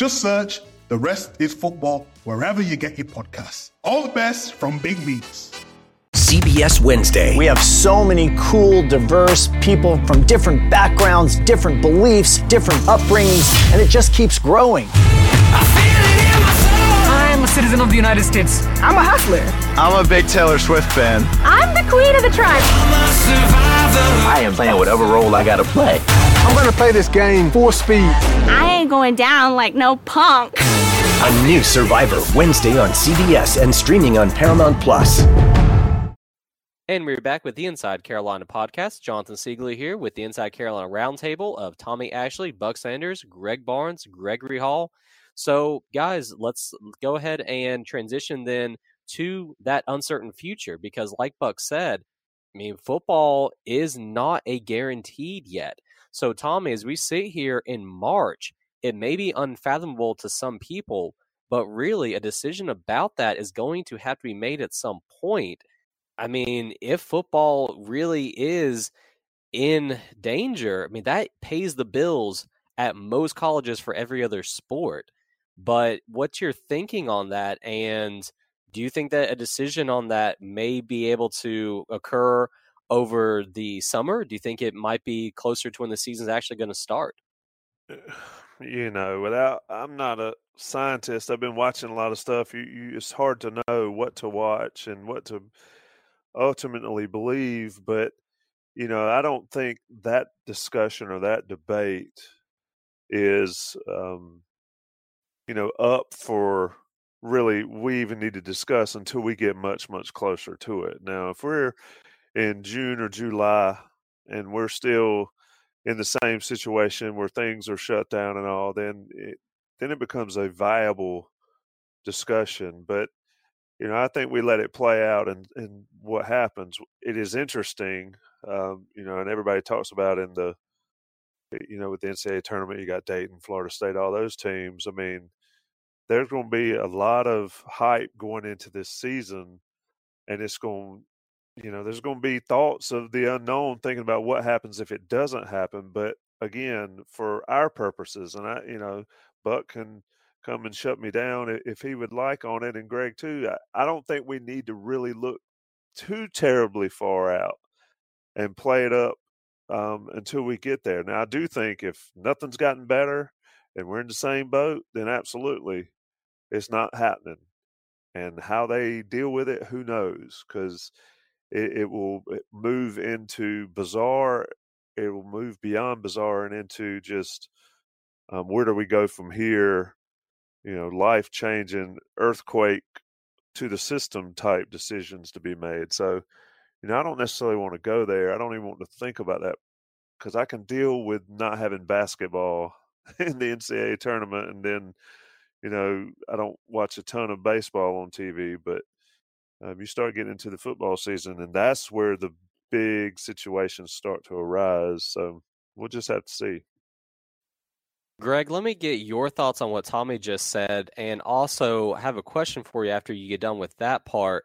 Just search The Rest is Football wherever you get your podcasts. All the best from Big Meats. CBS Wednesday. We have so many cool, diverse people from different backgrounds, different beliefs, different upbringings, and it just keeps growing. I'm a citizen of the United States. I'm a hustler. I'm a big Taylor Swift fan. I'm the queen of the tribe. I am playing whatever role I gotta play. I'm gonna play this game full speed. I ain't going down like no punk. A new Survivor Wednesday on CBS and streaming on Paramount Plus. And we're back with the Inside Carolina podcast. Jonathan Seiglie here with the Inside Carolina Roundtable of Tommy Ashley, Buck Sanders, Greg Barnes, Gregory Hall. So, guys, let's go ahead and transition then to that uncertain future because, like Buck said, I mean, football is not a guaranteed yet. So, Tommy, as we sit here in March, it may be unfathomable to some people, but really a decision about that is going to have to be made at some point. I mean, if football really is in danger, I mean, that pays the bills at most colleges for every other sport. But what's your thinking on that? And do you think that a decision on that may be able to occur over the summer? Do you think it might be closer to when the season's actually going to start? (sighs) You know, without I'm not a scientist. I've been watching a lot of stuff. You, you it's hard to know what to watch and what to ultimately believe, but you know, I don't think that discussion or that debate is um, you know, up for really we even need to discuss until we get much much closer to it. Now, if we're in June or July and we're still in the same situation where things are shut down and all, then it, then it becomes a viable discussion. But you know, I think we let it play out, and and what happens. It is interesting, um, you know, and everybody talks about in the, you know, with the NCAA tournament, you got Dayton, Florida State, all those teams. I mean, there's going to be a lot of hype going into this season, and it's going you know, there's going to be thoughts of the unknown, thinking about what happens if it doesn't happen. But again, for our purposes, and I, you know, Buck can come and shut me down if he would like on it, and Greg too. I, I don't think we need to really look too terribly far out and play it up um, until we get there. Now, I do think if nothing's gotten better and we're in the same boat, then absolutely it's not happening. And how they deal with it, who knows? Because it, it, will move into bizarre. It will move beyond bizarre and into just um, where do we go from here? You know, life changing, earthquake to the system type decisions to be made. So, you know, I don't necessarily want to go there. I don't even want to think about that because I can deal with not having basketball (laughs) in the NCAA tournament, and then, you know, I don't watch a ton of baseball on TV, but um, you start getting into the football season, and that's where the big situations start to arise. So we'll just have to see. Greg, let me get your thoughts on what Tommy just said, and also have a question for you after you get done with that part.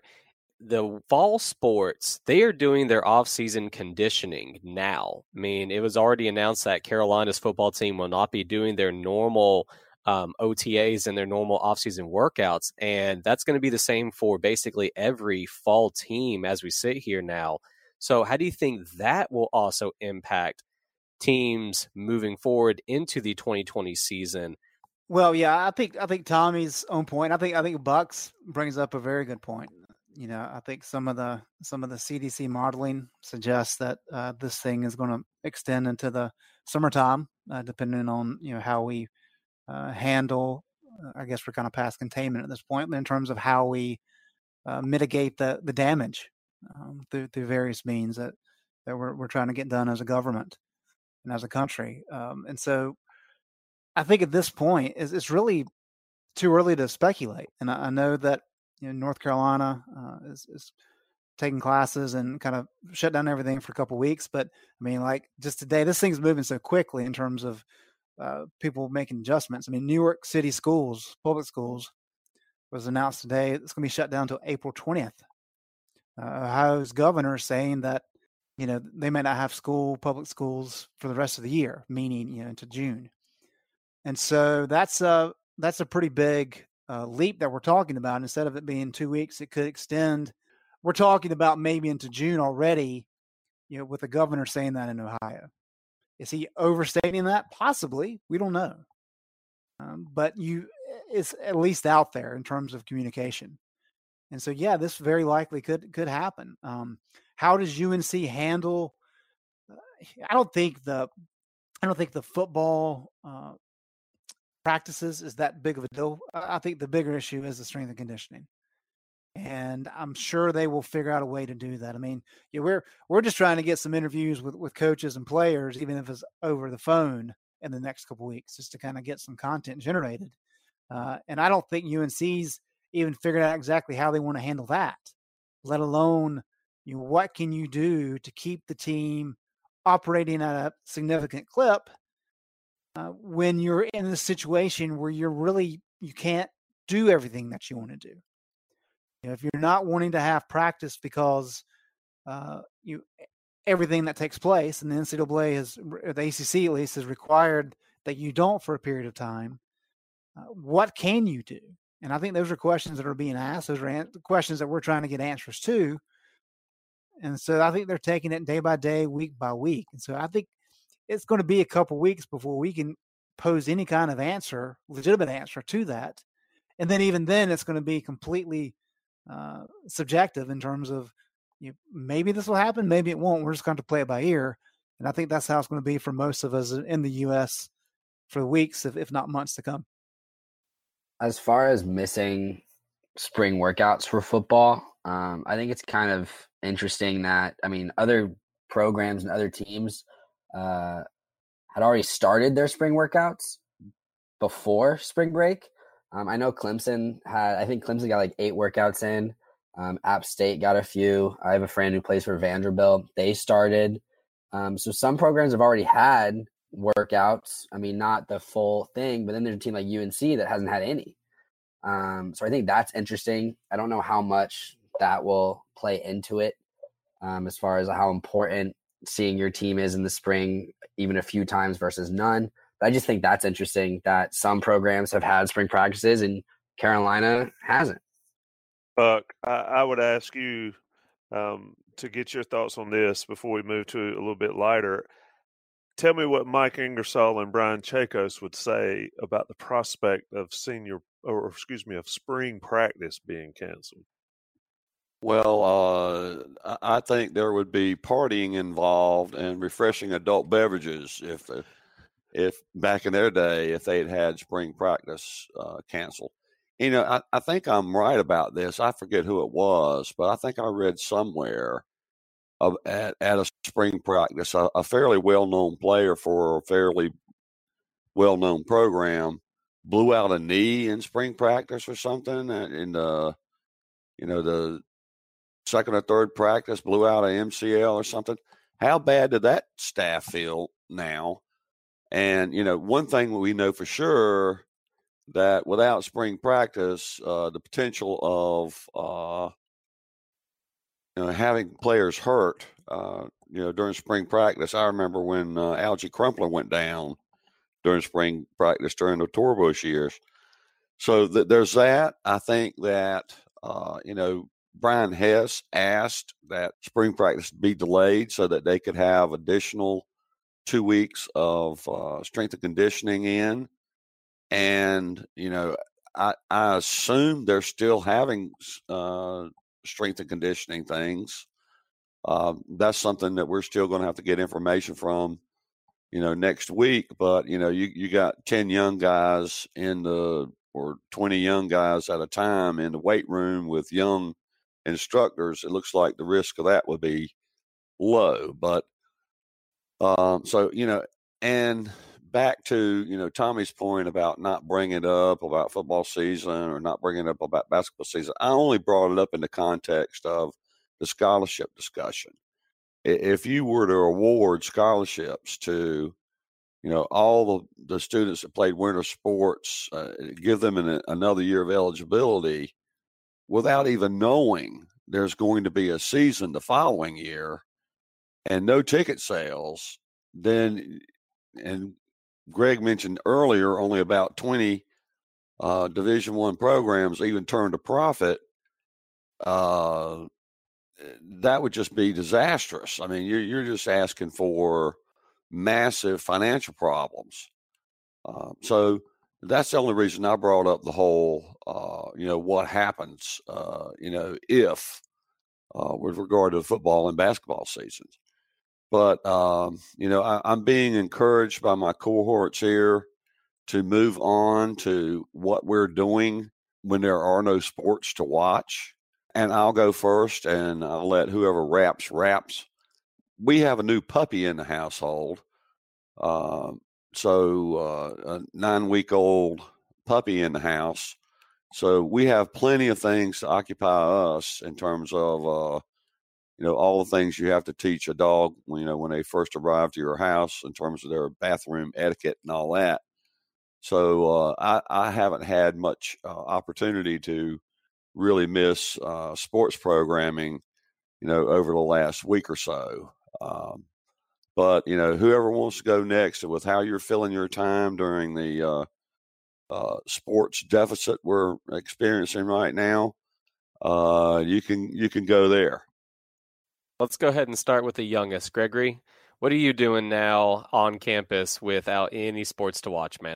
The fall sports, they are doing their off-season conditioning now. I mean, it was already announced that Carolina's football team will not be doing their normal um, OTAs and their normal off-season workouts, and that's going to be the same for basically every fall team as we sit here now. So, how do you think that will also impact teams moving forward into the 2020 season. Well, yeah, I think I think Tommy's own point. I think I think Bucks brings up a very good point. You know, I think some of the some of the CDC modeling suggests that uh, this thing is going to extend into the summertime, uh, depending on you know how we uh, handle. Uh, I guess we're kind of past containment at this point, in terms of how we uh, mitigate the the damage um, through through various means that that we're we're trying to get done as a government and as a country. Um, and so I think at this point it's, it's really too early to speculate. And I, I know that you know, North Carolina uh, is, is, taking classes and kind of shut down everything for a couple weeks. But I mean, like just today, this thing's moving so quickly in terms of uh, people making adjustments. I mean, New York City schools, public schools, was announced today it's going to be shut down until April 20th. Uh, Ohio's governor saying that you know they may not have school public schools for the rest of the year meaning you know into june and so that's a that's a pretty big uh, leap that we're talking about instead of it being two weeks it could extend we're talking about maybe into june already you know with the governor saying that in ohio is he overstating that? Possibly. We don't know. Um, but you it's at least out there in terms of communication. And so yeah this very likely could could happen. Um, how does UNC handle? Uh, I don't think the I don't think the football uh, practices is that big of a deal. I think the bigger issue is the strength and conditioning, and I'm sure they will figure out a way to do that. I mean, yeah, we're we're just trying to get some interviews with with coaches and players, even if it's over the phone in the next couple weeks, just to kind of get some content generated. Uh, and I don't think UNC's even figured out exactly how they want to handle that, let alone you know, what can you do to keep the team operating at a significant clip uh, when you're in a situation where you're really you can't do everything that you want to do. Know, if you're not wanting to have practice because uh, you everything that takes place, and the NCAA has, the ACC at least, has required that you don't for a period of time. Uh, what can you do? And I think those are questions that are being asked. Those are an- questions that we're trying to get answers to. And so I think they're taking it day by day, week by week. And so I think it's going to be a couple weeks before we can pose any kind of answer, legitimate answer to that. And then even then, it's going to be completely uh, subjective in terms of you know, maybe this will happen, maybe it won't. We're just going to play it by ear. And I think that's how it's going to be for most of us in the U.S. for weeks, if, if not months to come. As far as missing spring workouts for football, um, I think it's kind of interesting that I mean other programs and other teams uh, had already started their spring workouts before spring break. Um, I know Clemson had I think Clemson got like eight workouts in. Um, App State got a few. I have a friend who plays for Vanderbilt. They started. Um, so some programs have already had workouts. I mean, not the full thing, but then there's a team like UNC that hasn't had any. Um, so I think that's interesting. I don't know how much that will play into it um, as far as how important seeing your team is in the spring, even a few times versus none. But I just think that's interesting that some programs have had spring practices and Carolina hasn't. Buck, I, I would ask you um, to get your thoughts on this before we move to a little bit lighter. Tell me what Mike Ingersoll and Brian Chacos would say about the prospect of senior, or excuse me, of spring practice being canceled. Well, uh, I think there would be partying involved and refreshing adult beverages if, uh, if back in their day, if they had had spring practice uh, canceled. You know, I, I think I'm right about this. I forget who it was, but I think I read somewhere of, at, at a spring practice, a, a fairly well known player for a fairly well known program blew out a knee in spring practice or something. And, uh, you know, the second or third practice blew out an MCL or something. How bad did that staff feel now? And, you know, one thing we know for sure that without spring practice, uh, the potential of uh, you know having players hurt, uh, you know, during spring practice. I remember when uh, Alge Crumpler went down during spring practice during the Torbush years. So th- there's that. I think that uh, you know Brian Hess asked that spring practice be delayed so that they could have additional two weeks of uh, strength and conditioning in and you know I, I assume they're still having uh, strength and conditioning things. Uh, that's something that we're still going to have to get information from, you know, next week. But you know, you you got ten young guys in the or twenty young guys at a time in the weight room with young instructors. It looks like the risk of that would be low. But um, so you know, and back to you know Tommy's point about not bringing it up about football season or not bringing it up about basketball season. I only brought it up in the context of the scholarship discussion. If you were to award scholarships to you know all the, the students that played winter sports, uh, give them an, another year of eligibility without even knowing there's going to be a season the following year and no ticket sales, then and Greg mentioned earlier, only about 20 uh, Division One programs even turn a profit. Uh, that would just be disastrous. I mean, you're you're just asking for massive financial problems. Uh, so that's the only reason I brought up the whole, uh, you know, what happens, uh, you know, if uh, with regard to football and basketball seasons. But um, you know, I, I'm being encouraged by my cohorts here to move on to what we're doing when there are no sports to watch. And I'll go first, and I'll let whoever raps raps. We have a new puppy in the household. Uh, so uh, a nine week old puppy in the house. So we have plenty of things to occupy us in terms of uh, you know all the things you have to teach a dog you know when they first arrive to your house in terms of their bathroom etiquette and all that. So uh, I, I, haven't had much uh, opportunity to really miss uh, sports programming you know over the last week or so um, but you know whoever wants to go next with how you're filling your time during the uh, uh, sports deficit we're experiencing right now uh, you can you can go there Let's go ahead and start with the youngest. Gregory, what are you doing now on campus without any sports to watch, man?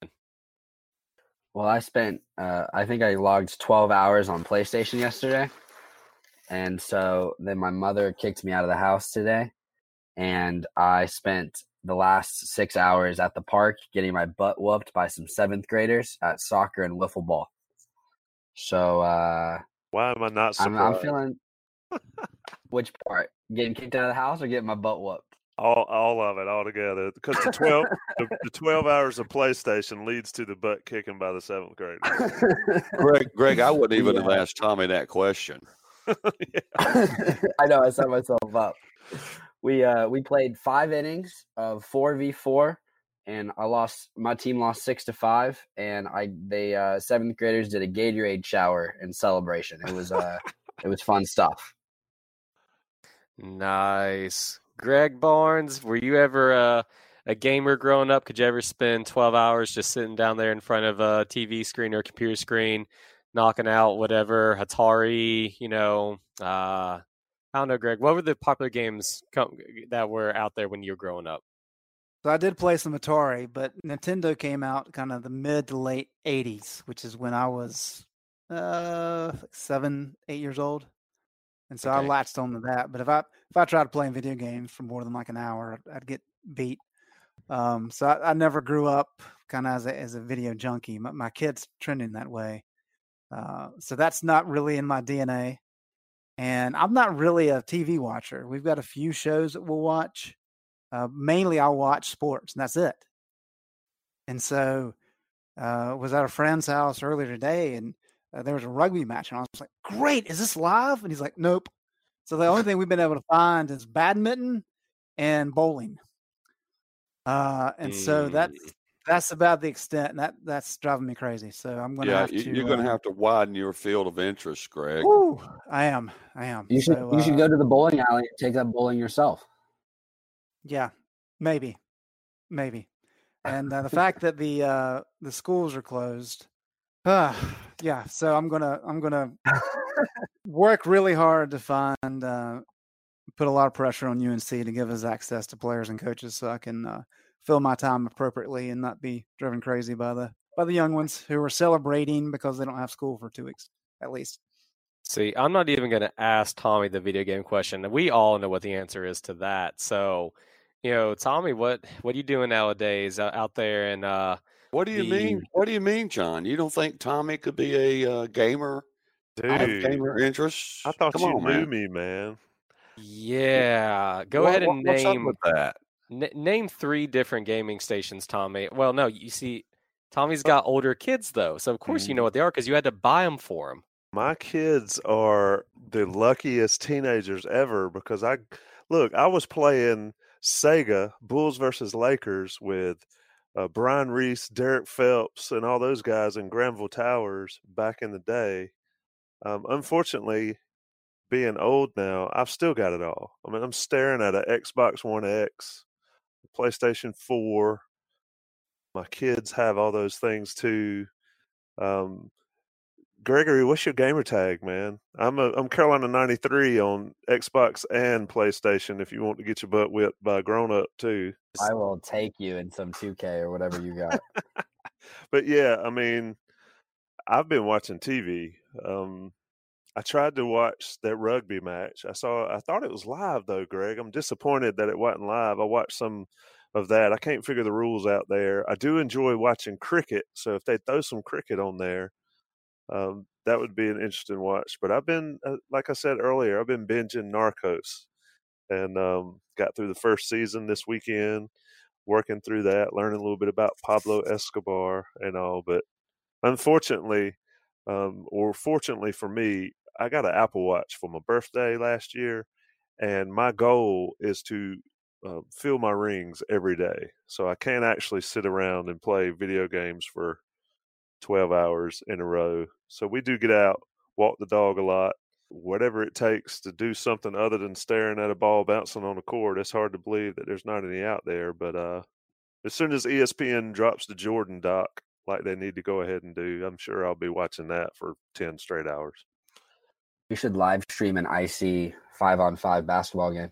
Well, I spent, uh, I think I logged 12 hours on PlayStation yesterday. And so then my mother kicked me out of the house today. And I spent the last six hours at the park getting my butt whooped by some seventh graders at soccer and wiffle ball. So, uh, why am I not surprised? I'm, I'm feeling. (laughs) which part? Getting kicked out of the house or getting my butt whooped? All, all of it, all together. Because the twelve, the, (laughs) the, twelve hours of PlayStation leads to the butt kicking by the seventh grade. Greg, Greg, I wouldn't even yeah. have asked Tommy that question. (laughs) (laughs) I know. I set myself up. We uh we played five innings of four v four, and I lost. My team lost six to five, and I they uh seventh graders did a Gatorade shower in celebration. It was uh it was fun stuff. Nice. Greg Barnes, were you ever uh, a gamer growing up? Could you ever spend 12 hours just sitting down there in front of a TV screen or computer screen, knocking out whatever Atari, you know, uh, I don't know, Greg. What were the popular games that were out there when you were growing up? So I did play some Atari, but Nintendo came out kind of the mid to late '80s, which is when I was uh seven, eight years old, and so okay. I latched on to that. But if I if I tried playing video games for more than like an hour, I'd, get beat. Um, so I, I, never grew up kind of as a as a video junkie. My, my kids trending that way, uh, so that's not really in my DNA. And I'm not really a TV watcher. We've got a few shows that we'll watch. Uh, mainly, I'll watch sports, and that's it. And so, uh, was at a friend's house earlier today, and uh, there was a rugby match, and I was like, "Great, is this live?" And he's like, "Nope." So the only thing we've been able to find is badminton and bowling. Uh, and mm. so that's that's about the extent, and that that's driving me crazy. So I'm going to yeah, have to. You're going to uh, have to widen your field of interest, Greg. Woo, I am. I am. You should so, you should go to the bowling alley and take up bowling yourself. Yeah, maybe, maybe. And uh, the (laughs) fact that the uh, the schools are closed, uh, (sighs) yeah. So I'm gonna I'm gonna work really hard to find uh, put a lot of pressure on UNC to give us access to players and coaches so I can uh, fill my time appropriately and not be driven crazy by the by the young ones who are celebrating because they don't have school for two weeks at least. See, I'm not even going to ask Tommy the video game question. We all know what the answer is to that. So, you know, Tommy, what what are you doing nowadays out there? And uh, what do you the... mean? What do you mean, Jon? You don't think Tommy could be a uh, gamer? Dude, gamer interests. I thought Come you on, knew man. me, man. Yeah, go What- ahead and what- what's up name with that? n- name three different gaming stations, Tommy. Well, no, you see, Tommy's got older kids though, so of course you know what they are because you had to buy them for him. My kids are the luckiest teenagers ever because I look, I was playing Sega Bulls versus Lakers with uh, Brian Reese, Derrick Phelps, and all those guys in Granville Towers back in the day. Um, unfortunately, being old now, I've still got it all. I mean, I'm staring at an Xbox One X, PlayStation 4. My kids have all those things too. Um, Gregory, what's your gamer tag, man? I'm a I'm Carolina 93 on Xbox and PlayStation. If you want to get your butt whipped by a grown up too, I will take you in some 2K or whatever you got. (laughs) but yeah, I mean, I've been watching TV. Um, I tried to watch that rugby match. I saw. I thought it was live though, Greg. I'm disappointed that it wasn't live. I watched some of that. I can't figure the rules out there. I do enjoy watching cricket, so if they throw some cricket on there, um, that would be an interesting watch. But I've been, uh, like I said earlier, I've been binging Narcos, and um, got through the first season this weekend, working through that, learning a little bit about Pablo Escobar and all. But unfortunately, um, or fortunately for me, I got an Apple Watch for my birthday last year, and my goal is to uh, fill my rings every day. So I can't actually sit around and play video games for 12 hours in a row. So we do get out, walk the dog a lot, whatever it takes to do something other than staring at a ball bouncing on a court. It's hard to believe that there's not any out there. But uh, as soon as ESPN drops the Jordan doc, like they need to go ahead and do, I'm sure I'll be watching that for 10 straight hours. You should live stream an IC five on five basketball game.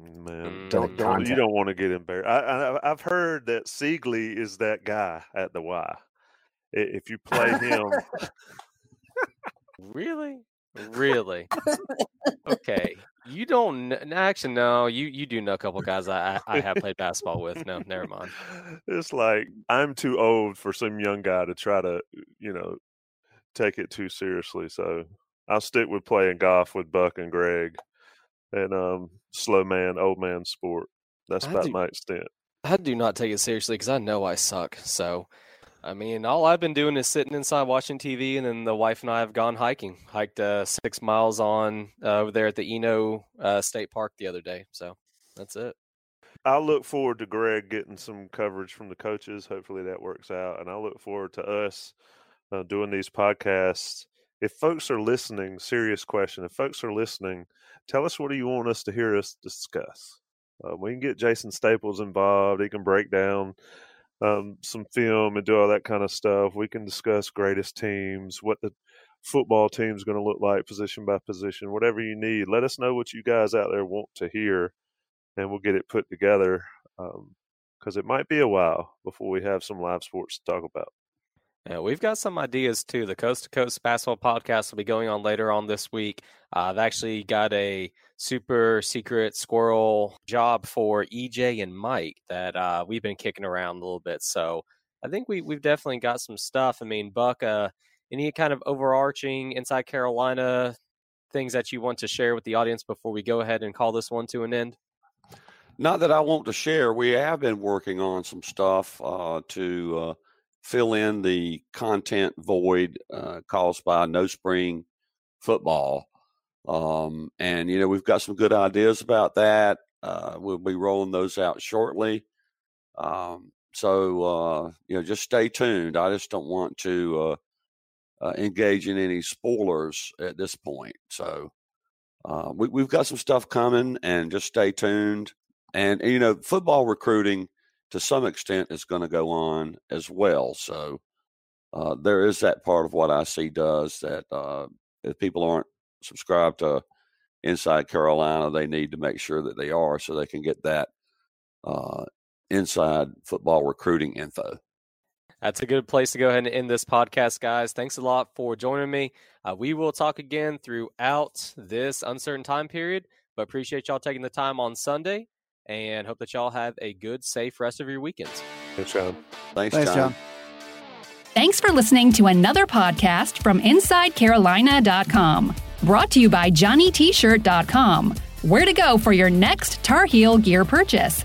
Man, don't, don't you don't want to get embarrassed. I, I I've heard that Seiglie is that guy at the Y. If you play him, (laughs) Really? Really? okay. You don't kn- actually no. You you do know a couple guys I I I have played basketball with. No, never mind. (laughs) it's like I'm too old for some young guy to try to, you know, take it too seriously. So I'll stick with playing golf with Buck and Greg, and um, slow man, old man sport. That's I about do- my extent. I do not take it seriously because I know I suck. So, I mean, all I've been doing is sitting inside watching TV, and then the wife and I have gone hiking. Hiked uh, six miles on uh, over there at the Eno uh, State Park the other day. So that's it. I look forward to Greg getting some coverage from the coaches. Hopefully that works out, and I look forward to us uh, doing these podcasts. If folks are listening, serious question. If folks are listening, tell us what do you want us to hear us discuss. Uh, we can get Jason Staples involved. He can break down um, some film and do all that kind of stuff. We can discuss greatest teams, what the football team is going to look like, position by position, whatever you need. Let us know what you guys out there want to hear, and we'll get it put together. Because um, it might be a while before we have some live sports to talk about. We've got some ideas too. The Coast to Coast Basketball podcast will be going on later on this week. Uh, I've actually got a super secret squirrel job for EJ and Mike that uh, we've been kicking around a little bit. So I think we we've definitely got some stuff. I mean, Buck, uh, any kind of overarching inside Carolina things that you want to share with the audience before we go ahead and call this one to an end? Not that I want to share. We have been working on some stuff uh, to uh, fill in the content void uh, caused by no spring football. Um, and, you know, we've got some good ideas about that. Uh, we'll be rolling those out shortly. Um, so, uh, you know, just stay tuned. I just don't want to uh, uh, engage in any spoilers at this point. So, uh, we, have got some stuff coming and just stay tuned. And, you know, football recruiting to some extent is going to go on as well. So, uh, there is that part of what IC does that uh, if people aren't subscribed to Inside Carolina, they need to make sure that they are so they can get that uh, inside football recruiting info. That's a good place to go ahead and end this podcast, guys. Thanks a lot for joining me. Uh, we will talk again throughout this uncertain time period, but appreciate y'all taking the time on Sunday and hope that y'all have a good, safe rest of your weekends. Thanks, Jon. Thanks, Thanks Jon. Jon. Thanks for listening to another podcast from InsideCarolina.com. Brought to you by JohnnyT-shirt.com. Where to go for your next Tar Heel gear purchase.